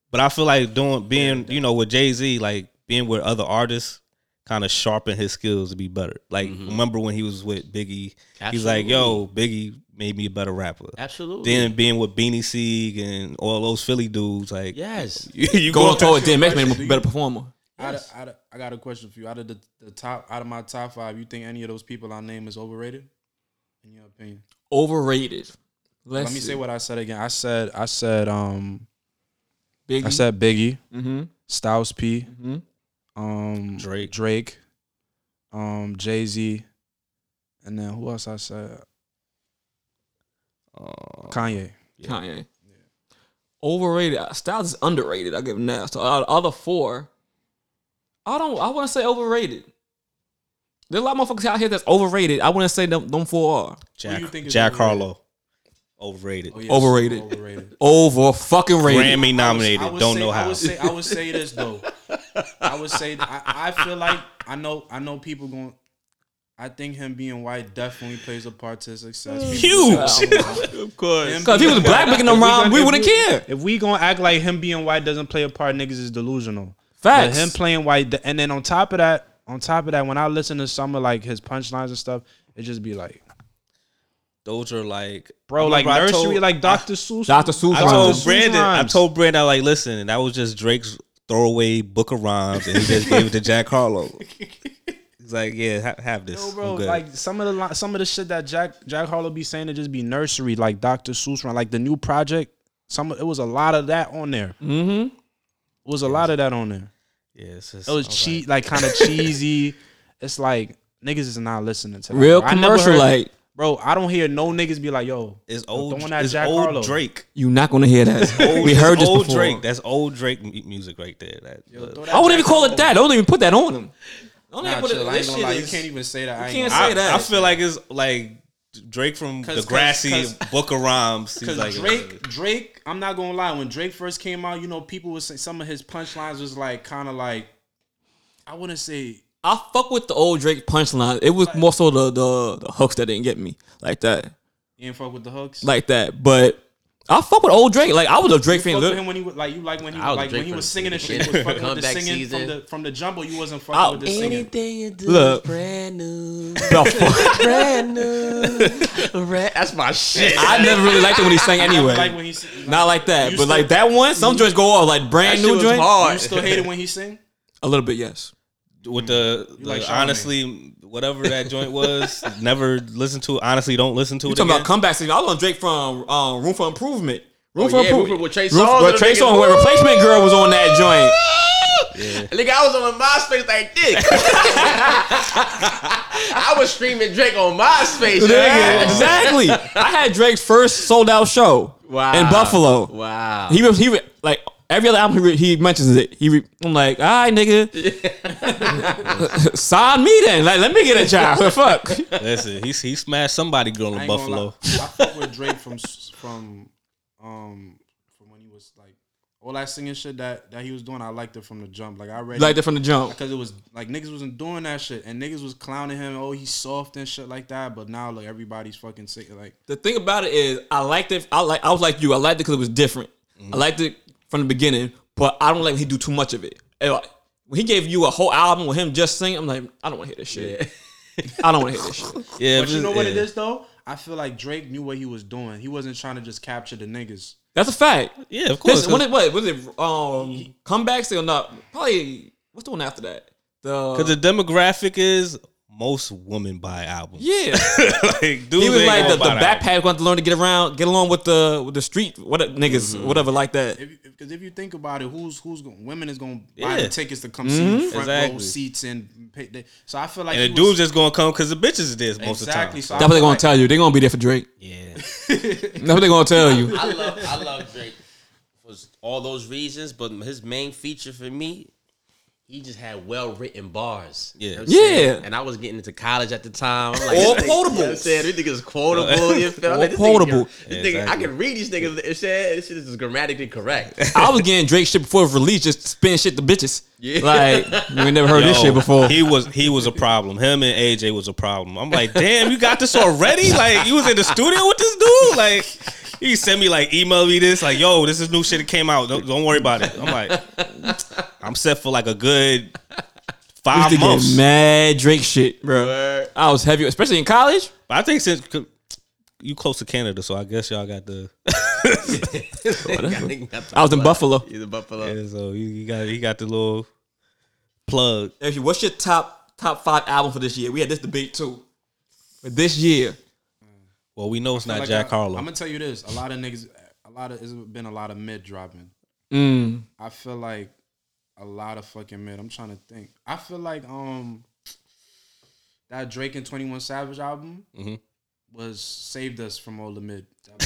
But I feel like doing being you know with Jay Z like being with other artists kind of sharpen his skills to be better. Like mm-hmm. remember when he was with Biggie, he's like, "Yo, Biggie made me a better rapper." Absolutely. Then being with Beanie Sigel and all those Philly dudes, like yes. you, you Going go toward DMX made him a better performer. Out of, out of, I got a question for you. Out of the, the top, out of my top five, you think any of those people I name is overrated? In your opinion? Overrated. Let's Let me say what I said again. I said, I said, um, Biggie. I said Biggie, mm-hmm. Styles P, Mhm. um, Drake. Drake, um, Jay Z, and then who else I said? Uh, Kanye. Kanye. Overrated. Styles is underrated. I give him that. So out of the other four, I don't. I want to say overrated. There's a lot of motherfuckers out here that's overrated. I wouldn't say them, them four are Jack, you think is Jack overrated? Harlow, overrated, Oh, yeah, Overrated. Overrated. over fucking rated. Grammy nominated. I would Don't say, know I would say I would say this though. I would say I, I feel like I know I know people going. I think him being white definitely plays a part to his success. Mm. Huge. of course. Because if he was black making them rhyme, we wouldn't care. If we gonna act like him being white doesn't play a part, niggas is delusional. Facts. But him playing white, and then on top of that, on top of that, when I listen to some of like his punchlines and stuff, it just be like, Those are like, bro, like nursery, told- like Dr. Seuss. Dr. Seuss I told Seuss Brandon, I told Brandon, like, listen, that was just Drake's throwaway book of rhymes, and he just gave it to Jack Harlow. He's like, yeah, ha- have this. Yo, I'm bro, good. like some of the li- some of the shit that Jack Jack Harlow be saying to just be nursery, like Dr. Seuss run, like the new project. Some it was a lot of that on there. Mm-hmm. It was a lot of that on there. yeah, it's just, It was I'm cheap, like kind of cheesy. It's like niggas is not listening to that. Real bro. I commercial, heard- like bro. I don't hear no niggas be like, yo, It's old. throwing that It's Jack old Harlow. Drake. you not gonna hear that. Old, we heard this old before. Drake. That's old Drake music right there. That, uh, throw that I wouldn't Jack even call it that. I Don't even put that on him. Don't even Nah, put it. chill, I ain't This gonna shit lie. You can't even say that. I you ain't can't say I, that. I feel like it's like Drake from Cause- the 'cause- grassy 'cause- Book of Rhymes. He's Because like, Drake, Drake, I'm not gonna lie. When Drake first came out, you know, people would saying some of his punchlines was like kind of like, I wouldn't say I fuck with the old Drake punchline. It was more so the, the the hooks that didn't get me like that, you ain't fuck with the hooks. like that. But I fuck with old Drake. Like I was a Drake fan. fuck with Look, him when he was like you like when he I was a like when he was singing and shit. You was fucking with the singing season. from the from the jumbo. You wasn't oh, fucking Oh, with the singing. Anything you do Look. is brand new. the fuck? brand new. Brand- That's my shit. I never really liked it when he sang anyway. Like when he sing- Not like that, but still- like that one. Some joints go off like brand shit new was joint. you still hate it when he sing. A little bit, yes. with the, the like Charlamagne. honestly, whatever that joint was, never listen to it. Honestly, don't listen to You it. talking again. about comeback season? I was on Drake from um, Room for Improvement. Room Oh, for yeah, Improvement with Trey Room- Songz with and Trey where Replacement Girl was on that joint. Yeah. Nigga, I was on MySpace like dick. I was streaming Drake on MySpace. Nigga, man. exactly. I had Drake's first sold out show Wow. in Buffalo. Wow. He was he was like every other album he, re- he mentions it. He re- I'm like, all right, nigga, sign me then. Like, let me get a job. Fuck. Listen, he he smashed somebody girl in Buffalo. I fuck with Drake from from um from when he was like all that singing shit that that he was doing. I liked it from the jump. Like I read Like that from the jump. because it was like niggas wasn't doing that shit and niggas was clowning him. Oh, he's soft and shit like that. But now like everybody's fucking sick. Like The thing about it is, I liked it. I like. I was like you. I liked it because it was different. I liked it from the beginning, but I don't like when he do too much of it. When he gave you a whole album with him just singing, I'm like, I don't want to hear this shit. I don't want to hear this shit. Yeah, But you know what it yeah. is though? I feel like Drake knew what he was doing. He wasn't trying to just capture the niggas. That's a fact. Yeah, of course. His, when it, what was it? Um, comebacks or not? Probably. What's the one after that? The Because the demographic is most women buy albums. yeah. like, dudes He was like the, the buy backpack going to learn to get around, get along with the with the street, what niggas, mm-hmm. whatever like that. Because if you think about it, who's who's going, women is gonna buy Yeah. the tickets to come see you front row Exactly. seats and pay. They, so I feel like And he the dude's was, just gonna come because the bitches is there most exactly. of the I time. That's what feel they gonna like- tell you. they're gonna be there for Drake. yeah. That's what they gonna tell you. I love I love Drake for all those reasons, but his main feature for me, he just had well written bars. Yeah. You know what I'm saying? Yeah. And I was getting into college at the time. I'm like, All this nigga- You know what I'm saying? This nigga is quotable. You feel All me? This nigga- quotable. This Yeah, nigga, I can read these niggas. You know what I'm saying? This shit is grammatically correct. I was getting Drake shit before it was released, just spitting shit to bitches. Yeah. Like you ain't never heard this shit before. He was he was a problem. Him and AJ was a problem. I'm like, damn, you got this already? Like, you was in the studio with this dude? Like, he sent me like email me this, like, yo, this is new shit that came out. Don't, don't worry about it. I'm like, I'm set for like a good used five to months. get mad Drake shit, bro. Word. I was heavy, especially in college. But I think since you close to Canada, so I guess y'all got the I was in Buffalo. He's in Buffalo. yeah, so you, you got he got the little plug. Actually, what's your top top five album for this year? We had this debate too. For this year, Well, we know it's not like Jack I, Harlow. I'm gonna tell you this: a lot of niggas, a lot of it's been a lot of mid dropping. mm, I feel like a lot of fucking mid. I'm trying to think. I feel like um that Drake and Twenty One Savage album Mhm. was saved us from all the mid.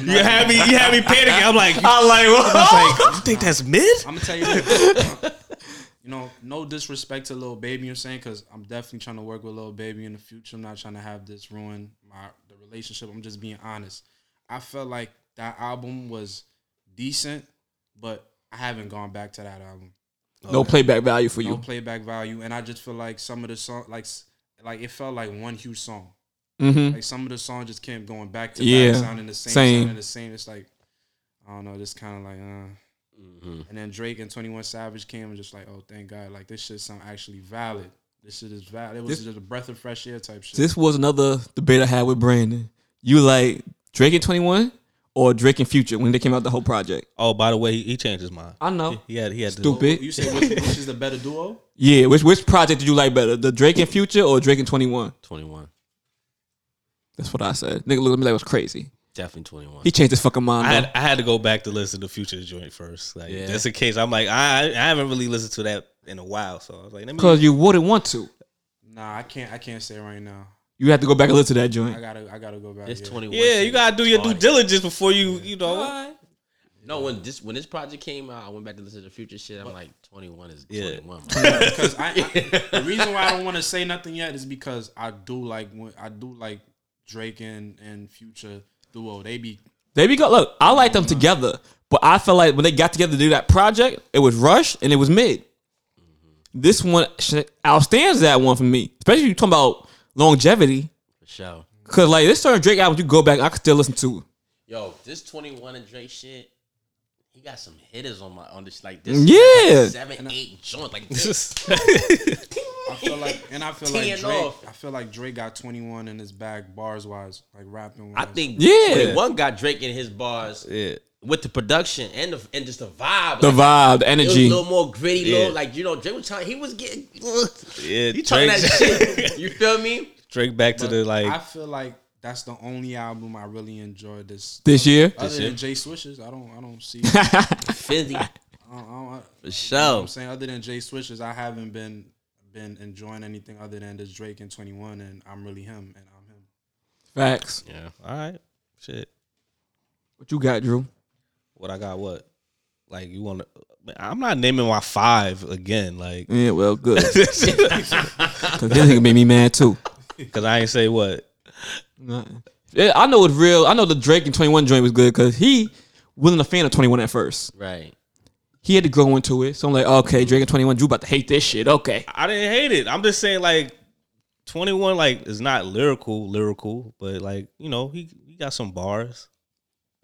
you had me, you had me panicking. I'm like, I'm like I was like, you think that's mid? I'm gonna tell you this. you know, no disrespect to Lil Baby, I'm saying, because I'm definitely trying to work with Lil Baby in the future. I'm not trying to have this ruin my the relationship. I'm just being honest. I felt like that album was decent, but I haven't gone back to that album. no playback value for No you. No playback value, and I just feel like some of the song, like, like it felt like one huge song. Mm-hmm. Like some of the songs just kept going back to Yeah, back, sounding the same, same. sounding the same. It's like I don't know, just kind of like. uh Mm-hmm. and then Drake and Twenty One Savage came and just like, oh, thank God, like this shit sound actually valid. This shit is valid. It was This- just a breath of fresh air type shit. This was another debate I had with Brandon. You like Drake and Twenty One or Drake and Future when they came out the whole project? Oh, by the way, he, he changed his mind. I know. He, he had he had to- Stupid. You say which, which is the better duo? Yeah, which which project did you like better, the Drake and Future or Drake and Twenty One? 21. That's what I said. Nigga looked at me like it was crazy. Definitely 21. He changed his fucking mind. I had I had to go back to listen to Future joint first. Like Yeah. just in case. I'm like I I haven't really listened to that in a while, so I was like. Because you wouldn't want to. Nah, I can't. I can't say right now. You have to go back and listen to that joint. I joint. gotta. I gotta go back. This yeah. 21. Yeah, you gotta do your due diligence before you you know. No, when this when this project came out, I went back to listen to the future shit. I'm like, 21 is Yeah. 21. because I, I the reason why I don't want to say nothing yet is because I do like when I do like Drake and and Future duo. They be they be go. Look, I like them together, but I feel like when they got together to do that project, it was rushed and it was mid. Mm-hmm. This one outstands that one for me, especially you talking about longevity. For sure. Cause like this certain Drake album, you go back, I could still listen to. Yo, this 21 and Drake shit, he got some hitters on my on this like this. Yeah. like seven, eight joints like this. I feel like and I feel like Drake. off. I feel like Drake got twenty one in his bag bars wise, like rapping. I think Yeah. 21 got Drake in his bars Yeah. With the production and the and just the vibe. The Like, vibe, the It was a energy. little more gritty, Yeah. little like you know Drake was trying. He was getting. Yeah, He talking that shit. You feel me? Drake back to the like I feel like that's the only album I really enjoyed this. This year, Other year? than Jay Swishes, I don't. I don't see. Fizzy I don't, I don't, for I'm sure. saying other than Jay Swishes, I haven't been been enjoying anything other than this Drake and Twenty One, and I'm really him, and I'm him. facts. Yeah. all right, shit. What you got, Drew? What I got? What? Like you want to? I'm not naming my five again, like Yeah, well, good. Cause this nigga made me mad too. because I ain't say what. Nothing. Yeah, I know it's real. I know the Drake and Twenty One joint was good because he wasn't a fan of Twenty One at first. Right. He had to grow into it. So I'm like, okay, Drake and Twenty One, Drew about to hate this shit. Okay, I didn't hate it. I'm just saying like 21 like is not lyrical, lyrical, but like you know he he got some bars.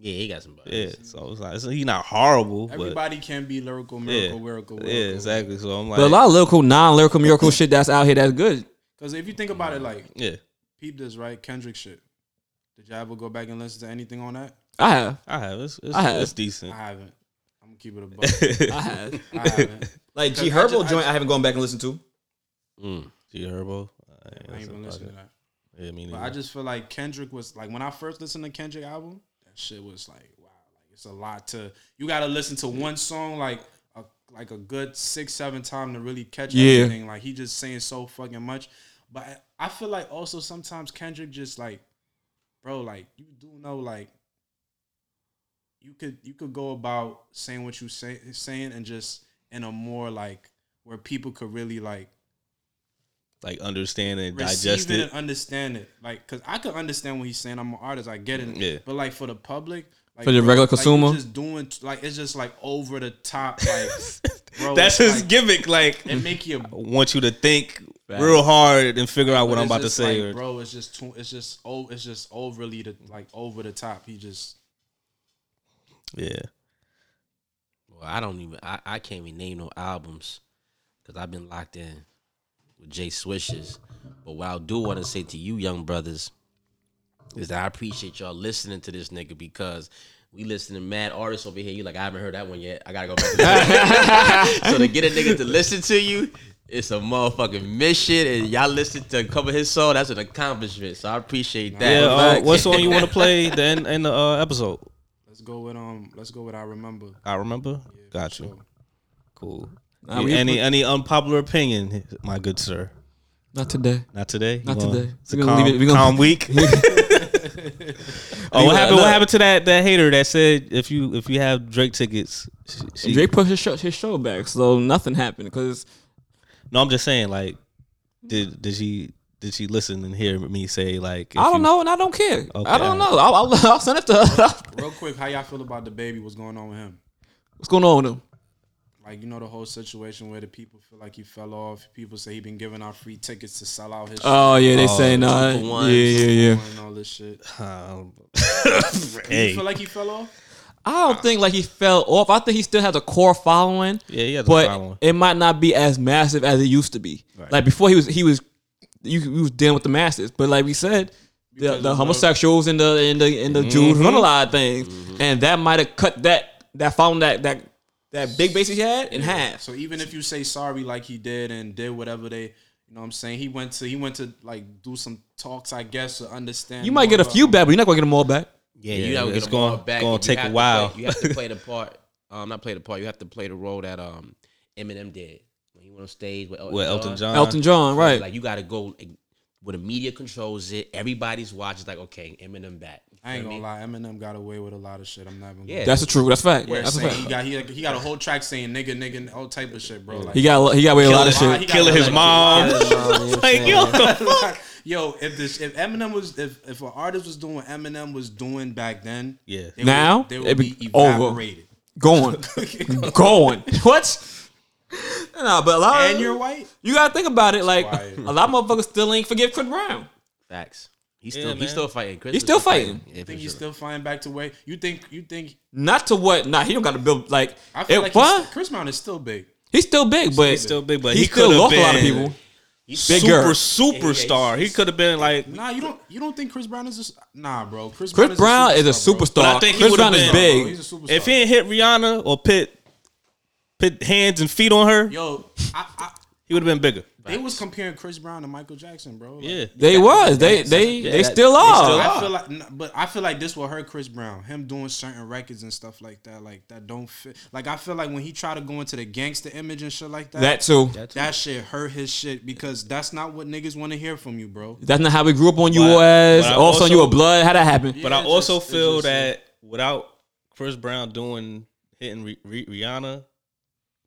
Yeah, he got some bars. Yeah, so it's like it's, he not horrible, but Everybody can be lyrical, miracle, yeah, miracle, yeah, exactly. So I'm like, but a lot of lyrical, non-lyrical, miracle shit that's out here that's good. Because if you think about it, like yeah, peep this right, Kendrick shit. Did y'all ever go back and listen to anything on that? I have, I have it's it's, I have. it's decent. I haven't. I'm gonna keep it a buck. I have. I haven't. Like G Because I Herbo ju- I joint, I haven't gone back and listened to. Mm. G Herbo. I ain't been listening to that. Yeah, me But. I just feel like Kendrick was like when I first listened to Kendrick album, that shit was like wow, like it's a lot to. You got to listen to one song like a like a good six seven time to really catch Yeah. everything. Like he just saying so fucking much. But I I feel like also sometimes Kendrick just like, bro, like you do know like. You could you could go about saying what you say saying and just in a more like where people could really like like understand and receive digest it it. and understand it. Like, cause I could understand what he's saying. I'm an artist. I get it. Yeah. But like for the public, like, For the regular bro, like, consumer? just doing like it's just like over the top. Like, bro, That's it's his like, gimmick. Like It make you. I want you to think real hard and figure out what I'm about to say. like, or- bro. It's just too. It's just oh. It's just overly the like over the top. He just yeah, Well, I don't even. I, I can't even name no albums because I've been locked in with Jay Swishes. But what I do want to say to you, young brothers, is that I appreciate y'all listening to this nigga because we listen to mad artists over here. You like I haven't heard that one yet. I gotta go back. To that. so to get a nigga to listen to you. It's a motherfucking mission, and y'all listen to cover his song. That's an accomplishment. So I appreciate that. yeah. Uh, what song you want to play then in the uh, episode? let's go with um. Let's go with I remember. I remember. Yeah, Got for you. sure. Cool. Nah, we- any any unpopular opinion, my good sir? Not today. Not today. Not You gonna- today. It's a We gonna calm, leave it- we gonna- calm week. oh, what happened? look. What happened to that that hater that said if you if you have Drake tickets, she, she- Drake pushed his show, his show back, so nothing happened because No, I'm just saying like, did did she did she listen and hear me say like? if I don't you- know and I don't care. Okay. I don't know. I'll, I'll, I'll send it to her. Real quick, how y'all feel about the baby? What's going on with him? What's going on with him? Like you know the whole situation where the people feel like he fell off. People say he been giving out free tickets to sell out his. Oh yeah, they Oh, say no. two Yeah, yeah, yeah. and all this shit. Um, You feel like he fell off? I don't think like he fell off. I think he still has a core following, yeah, he has a but following. it might not be as massive as it used to be. Right. Like before, he was he was you he was dealing with the masses, but like we said, the, the homosexuals and the and the and the Jews run a lot of things, and that might have cut that that found that that that big base he had in half. So even if you say sorry like he did and did whatever they, you know what I'm saying, he went to he went to like do some talks, I guess, to understand. You might get a few about- back, but you're not gonna get them all back. Yeah, Yeah, you don't it's get them all gonna- back. gonna You take a while. play- you have to play the part. Um, not play the part. You have to play the role that um Eminem did when he went on stage with Elton, With Elton John. Elton John, right? Like you got to go like, where the media controls it. Everybody's watching. Like okay, Eminem back. You I ain't gonna me? lie, Eminem got away with a lot of shit. I'm not even. Yeah. Gonna That's the truth. That's a fact. Where That's a fact. he got he, he got a whole track saying nigga nigga all type of shit, bro. Like, He got he got away with a lot of Killing- shit. Killing his mom. like yo, the fuck? Yo, if this if Eminem was if if an artist was doing what Eminem was doing back then, Yeah. they Now, would, they would it'd be be over. evaporated. Going, going. What? Nah, but a lot of And you're white. You gotta think about it. Like Quiet. a lot of motherfuckers still ain't forgive Chris Brown. Facts. He's still man. he's still fighting. Chris He's is still fighting. Yeah, I for think he's sure. still flying back to way. You think you think Not to what? Nah, he don't got to build like. I feel it, like what? Chris Brown is still big. He's still big, but He's still big, but he, he, still could have lost been a lot of people. super Bigger. superstar. He could have been like. Nah, you don't you don't think Chris Brown is a s- nah, bro. Chris, Chris Brown is a bro. superstar. But I think he Chris would've Brown is been- Bro, big. he's a superstar. If he ain't hit Rihanna or put put hands and feet on her, yo, I, I, he would have been bigger. they was comparing Chris Brown to Michael Jackson, bro. Like, Yeah. They was. They they they that- still they are. I feel like, n- but I feel like this will hurt Chris Brown. Him doing certain records and stuff like that, like that don't fit. Like I feel like when he tried to go into the gangster image and shit like that, that too. that shit hurt his shit because that's not what niggas want to hear from you, bro. That's not how we grew up on you But- as. but I Also, on you also- a blood. How that happen? But I it's also just- it's feel just, that without Chris Brown doing hitting Ri- Ri- Rihanna,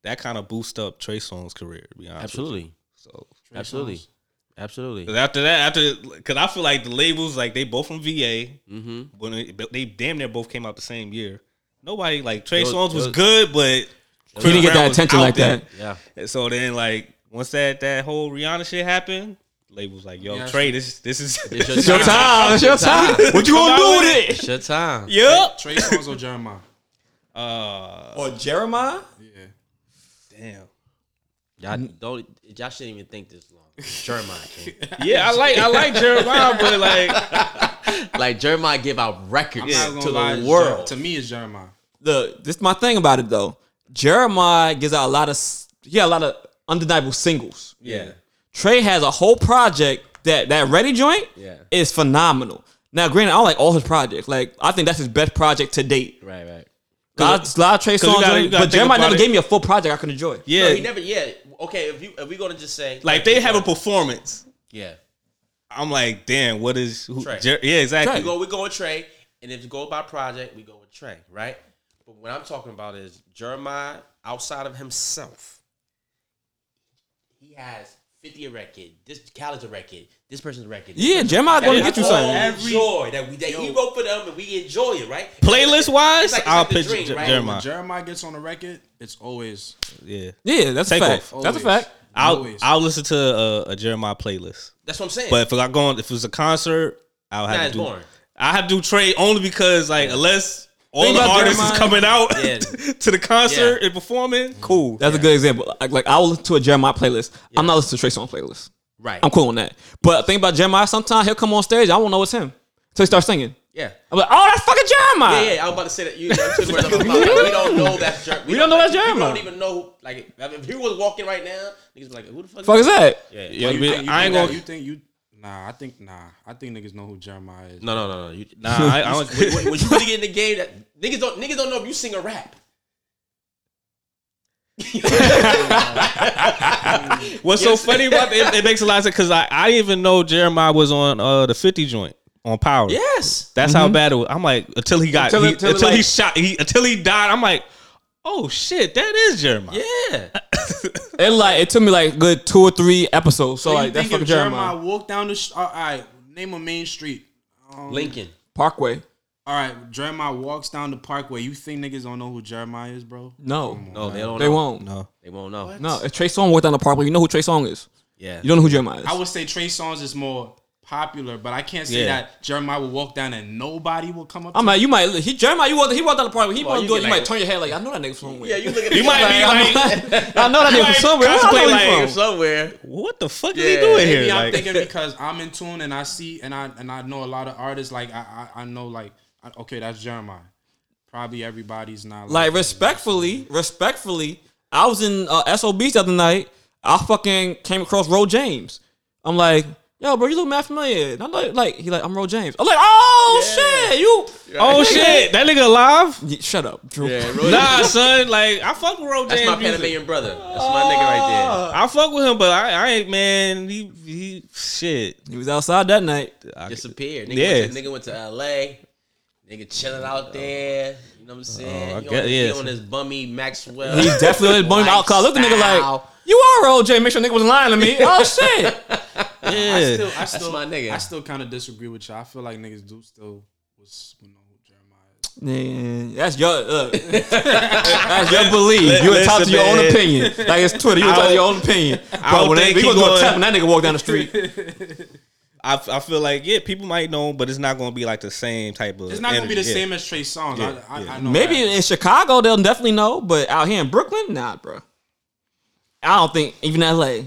that kind of boost up Trey Songz' career. To be honest, with Absolutely. you. So Absolutely. Songz. Absolutely. 'cause after that, after because I feel like the labels like they both from VA. Mm-hmm. When they, but they damn near both came out the same year. Nobody like Trey It was- Songz was was- good, but He didn't get that attention like there. that. Yeah. And so then like once that that whole Rihanna shit happened, labels like yo Yeah, Trey, this this is It's your It's your time. It's your time. What you gonna do with it? It's it? your time. Yep. Trey Songz or Jeremiah? Uh, Or Jeremiah? Yeah. damn. Y'all mm. don't. Y'all shouldn't even think this long. Jeremiah, King. Yeah, I like I like Jeremiah, but like like Jeremiah give out records I'm not gonna to lie. the world. Jer- to me, it's Jeremiah. the this is my thing about it though. Jeremiah gives out a lot of yeah, a lot of undeniable singles. yeah. Trey has a whole project that that Ready joint Yeah. is phenomenal. Now, granted, I don't like all his projects. Like I think that's his best project to date. Right. Right. Lot, a lot of Trey songs, gotta- on you it, gotta but Jeremiah never it. gave me a full project I could enjoy. yeah, No, he never. Yeah. Okay. If you if we gonna just say like they have a performance. yeah. I'm like, damn, what is who, Trey. Jer- yeah, exactly. We go. We go with Trey, and if you go by project, we go with Trey, right? But what I'm talking about is Jeremiah outside of himself. He has 50 a record. This Khaled's a record. This person's a record. this Yeah, person's- Jeremiah gonna get you something. all Every- Enjoy that we that he wrote for them, and we enjoy it, right? Playlist wise, like- I'll like pitch dream, Jer- right? Jeremiah. When Jeremiah gets on the record, it's always Yeah, Yeah, that's Take a fact. off. That's a fact. I'll Always. I'll listen to a, a Jeremiah playlist. That's what I'm saying. But if I go on, if it was a concert, I'll have Nah, to do. boring. I have to do Trey only because like unless all Think the about artists is coming out Yeah. to the concert Yeah. and performing, cool. That's a good example. Like, like I will listen to a Jeremiah playlist. I'm not listening to Trey Songz playlist. right. I'm cool on that. But think about Jeremiah. Sometimes he'll come on stage. I won't know it's him until he starts singing. yeah. I'm like, oh, that's fucking Jeremiah. Yeah, yeah, I was about to say that. You, you took the words out of my mouth. Like, we don't know that's Jer- We don't know that's We Jeremiah. don't even know. Like, if he was walking right now, niggas be like, "Who the fuck?" Fuck is that? Yeah. Yeah, you but think, you I ain't gonna. You think you? Nah, I think nah. I think niggas know who Jeremiah is. No, no, no, no. You, Nah, I, I don't. when, when you really get in the game, that niggas don't niggas don't know if you sing a rap. What's so funny about it? It makes a lot of sense because I I didn't even know Jeremiah was on uh the Fifty joint on Power. Yes. That's how bad it was. I'm like until he got Until he- until, until it, he shot he until he died. I'm like, oh shit, that is Jeremiah. Yeah. It like it took me like good two or three episodes. So, So like that's fucking Jeremiah. Jeremiah walked down the sh- all right, name a main street. Um, Lincoln. Parkway. All right, Jeremiah walks down the Parkway. You think niggas don't know who Jeremiah is, bro? No, No, they don't. they know. won't. No, They won't know. No, if Trey Songz walked down the Parkway, you know who Trey Songz is. Yeah. You don't know who Jeremiah is. I would say Trey Songz is more popular, but I can't say Yeah. that Jeremiah will walk down and nobody will come up. I'm to like, you might he Jeremiah, you walked he walked down the party. He Well, walked you do it. You like- might turn your head like I know that nigga from somewhere. Yeah, you look at You might be like, I know that nigga from somewhere. I know contemplate like- from. somewhere. what the fuck Yeah, is he doing Maybe here? I'm Like, thinking because I'm in tune and I see and I and I know a lot of artists. Like I I, I know like I- okay, that's Jeremiah. Probably everybody's not Like that. respectfully, respectfully, I was in uh, SOBs the other night. I fucking came across Ro James. I'm like, yo, bro, you look mad familiar. And I'm like, like he like, I'm Ro James. I'm like, oh shit, you. oh shit, that nigga alive? Yeah, shut up, Drew. Yeah, Nah, son. Like I fuck with Ro That's James That's my music. Panamanian brother. That's my nigga right there. Ah. I fuck with him, but I, I ain't man. He he shit. He was outside that night. I. Disappeared. Nigga, Yeah. went to, nigga went to LA. Nigga chilling out oh. there. You know what I'm oh, saying? Oh, I he, get- on, he yeah. on his bummy Maxwell. He definitely was bumming out. Cause I looked at the nigga like, you are Ro James. Make sure nigga was lying to me. Oh shit. I yeah. still, I still, my nigga. I still kind of disagree with you. I feel like niggas do still was you know who Jeremiah is. Man, that's your uh, that's your belief. You talk to Listen, your own opinion. Like it's Twitter. You talk to your own opinion. But when they, think we he gonna do a going- tap when that nigga walk down the street. I, I feel like yeah, people might know, but it's not gonna be like the same type of. It's not gonna be the. Yeah. same as Trey Songz. Yeah, I, I, yeah. I know Maybe that. in Chicago they'll definitely know, but out here in Brooklyn, nah, bro. I don't think even LA.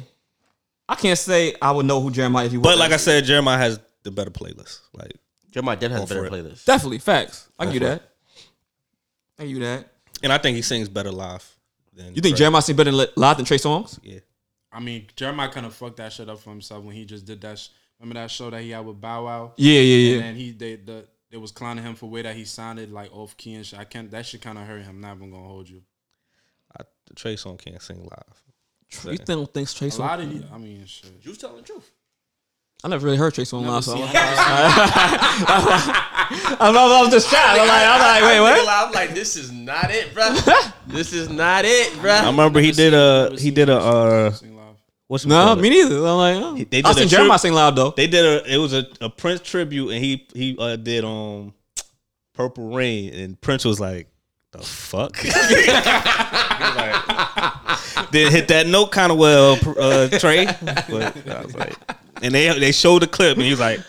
I can't say I would know who Jeremiah if he was. But like I said, Jeremiah has the better playlist. Like Jeremiah definitely has a better playlist. definitely facts. I give you that. I give you that. and I think he sings better live. Than You think Trey. Jeremiah sings better live than Trey Songz? Yeah. I mean, Jeremiah kind of fucked that shit up for himself when he just did that. Sh- Remember that show that he had with Bow Wow? Yeah, yeah, yeah. And then he they the it was clowning him for way that he sounded like off key and shit. I can't. That shit kind of hurt him. Not even gonna hold you. I, the Trey song can't sing live. You don't think Trey A Songz? lot of the, I mean, shit. You was telling the truth. I never really heard Trey Songz live, so seen- I, I, I was just shocked. I'm like, I'm like, wait, what? I'm like, this is not it, bro. this is not it, bro. I remember he did a he did a uh what's it No, called? me neither. I'm like, oh. They I did a seen Jeremiah trip- sing loud though. They did a it was a, a Prince tribute and he he uh, did um Purple Rain and Prince was like the fuck He like, didn't hit that note kind of well uh, Trey but I was like and they they showed the clip and he was like,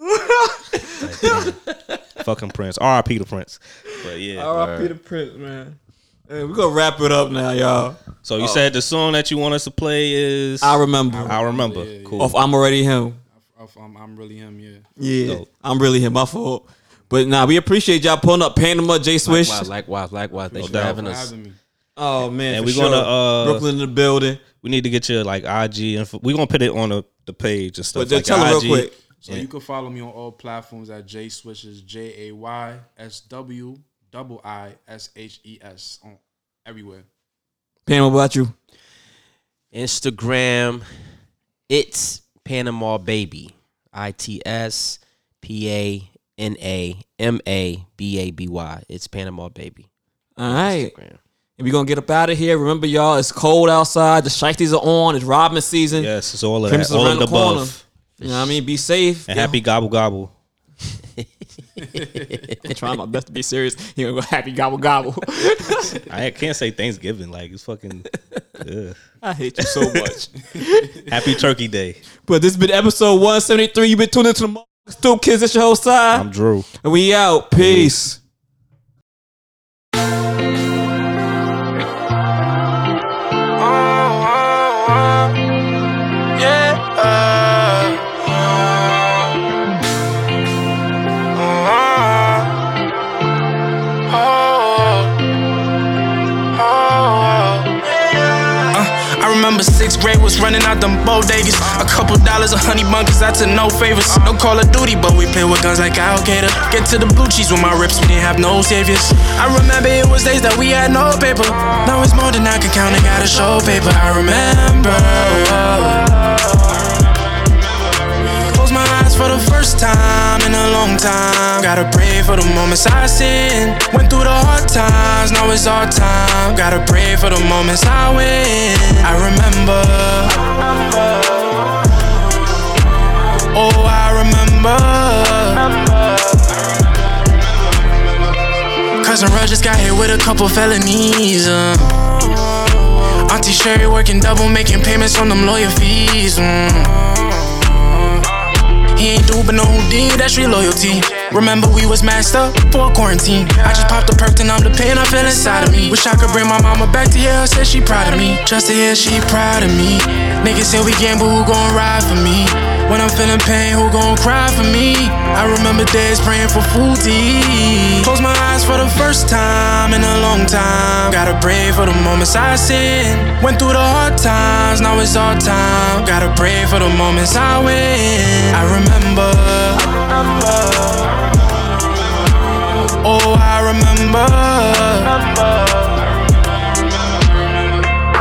like, fucking Prince R.I.P. to Prince but yeah R.I.P. the Prince, man. Hey, we gonna wrap it up now, y'all. so you said the song that you want us to play is I remember. I remember Yeah, yeah. cool Off I'm already him. Of, um, I'm really him. Yeah. Yeah, Dope. I'm really him. My fault. But nah, we appreciate y'all pulling up Panama, J Swish. Likewise, likewise, likewise. Thanks for having us. having me. Oh man, And for we sure. gonna, uh, Brooklyn in the building. we need to get your like IG and we're gonna put it on the, the page and stuff But then like tell your her real quick. So Yeah. you can follow me on all platforms at J Swishes J A Y S W double I S H E S on everywhere. Panama, what about you? Instagram, it's Panama Baby. I T S P A N A M A B A B Y. It's Panama Baby. All right. Instagram. And we gonna get up out of here. Remember, y'all, it's cold outside. The shites are on. It's Robin season. Yes, it's all of Christmas that. All around of the the corner. above. You know what I mean? Be safe. And happy gobble gobble. I'm trying my best to be serious. You gonna go happy gobble gobble. I can't say Thanksgiving like it's fucking. ugh. I hate you so much. Happy Turkey Day. but this has been episode 173. You've been tuning into the Motherfucking Stoop Kids. That's your whole side. I'm Drew. and we out. Peace. Sixth grade was running out them bodegas. A couple dollars of honey bunkers out to no favors. No Call of Duty, but we play with guns like Al Qaeda. Get to the blue cheese with my rips, we didn't have no saviors. I remember it was days that we had no paper. Now it's more than I can count, I gotta show paper. I remember. For the first time in a long time. Gotta pray for the moments I sin. Went through the hard times, now it's our time. Gotta pray for the moments I win. I remember. Oh, I remember. Cousin Raj just got hit with a couple felonies. Uh. Auntie Sherry working double, making payments on them lawyer fees. Mm. He ain't do but know who did that street loyalty. Remember we was masked up for quarantine. I just popped a perk and I'm the pain I feel inside of me. Wish I could bring my mama back to hear her say she proud of me. Just to hear she proud of me. Niggas say we gamble, who gon' ride for me? When I'm feeling pain, who gon' cry for me? I remember days praying for food to eat. Close my eyes for the first time in a long time. Gotta pray for the moments I sin. Went through the hard times, now it's our time. Gotta pray for the moments I win. I remember. I remember.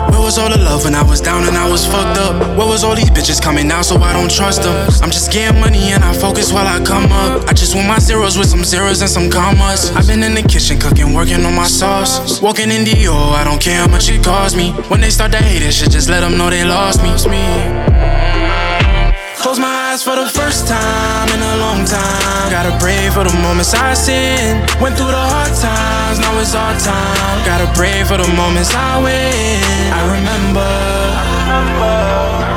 Where was all the love when I was down and I was fucked up? Where was all these bitches coming out so I don't trust them? I'm just getting money and I focus while I come up. I just want my zeros with some zeros and some commas. I've been in the kitchen cooking, working on my sauce. Walking in Dior, I don't care how much it cost me. When they start to hate it, shit, just let them know they lost me. Close my eyes for the first time in a long time. Gotta pray for the moments I sin. Went through the hard times, now it's our time. Gotta pray for the moments I win. I remember. Oh,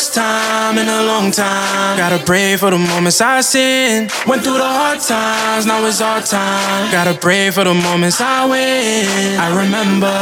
first time in a long time. Gotta pray for the moments I sin. Went through the hard times, now it's our time. Gotta pray for the moments I win. I remember.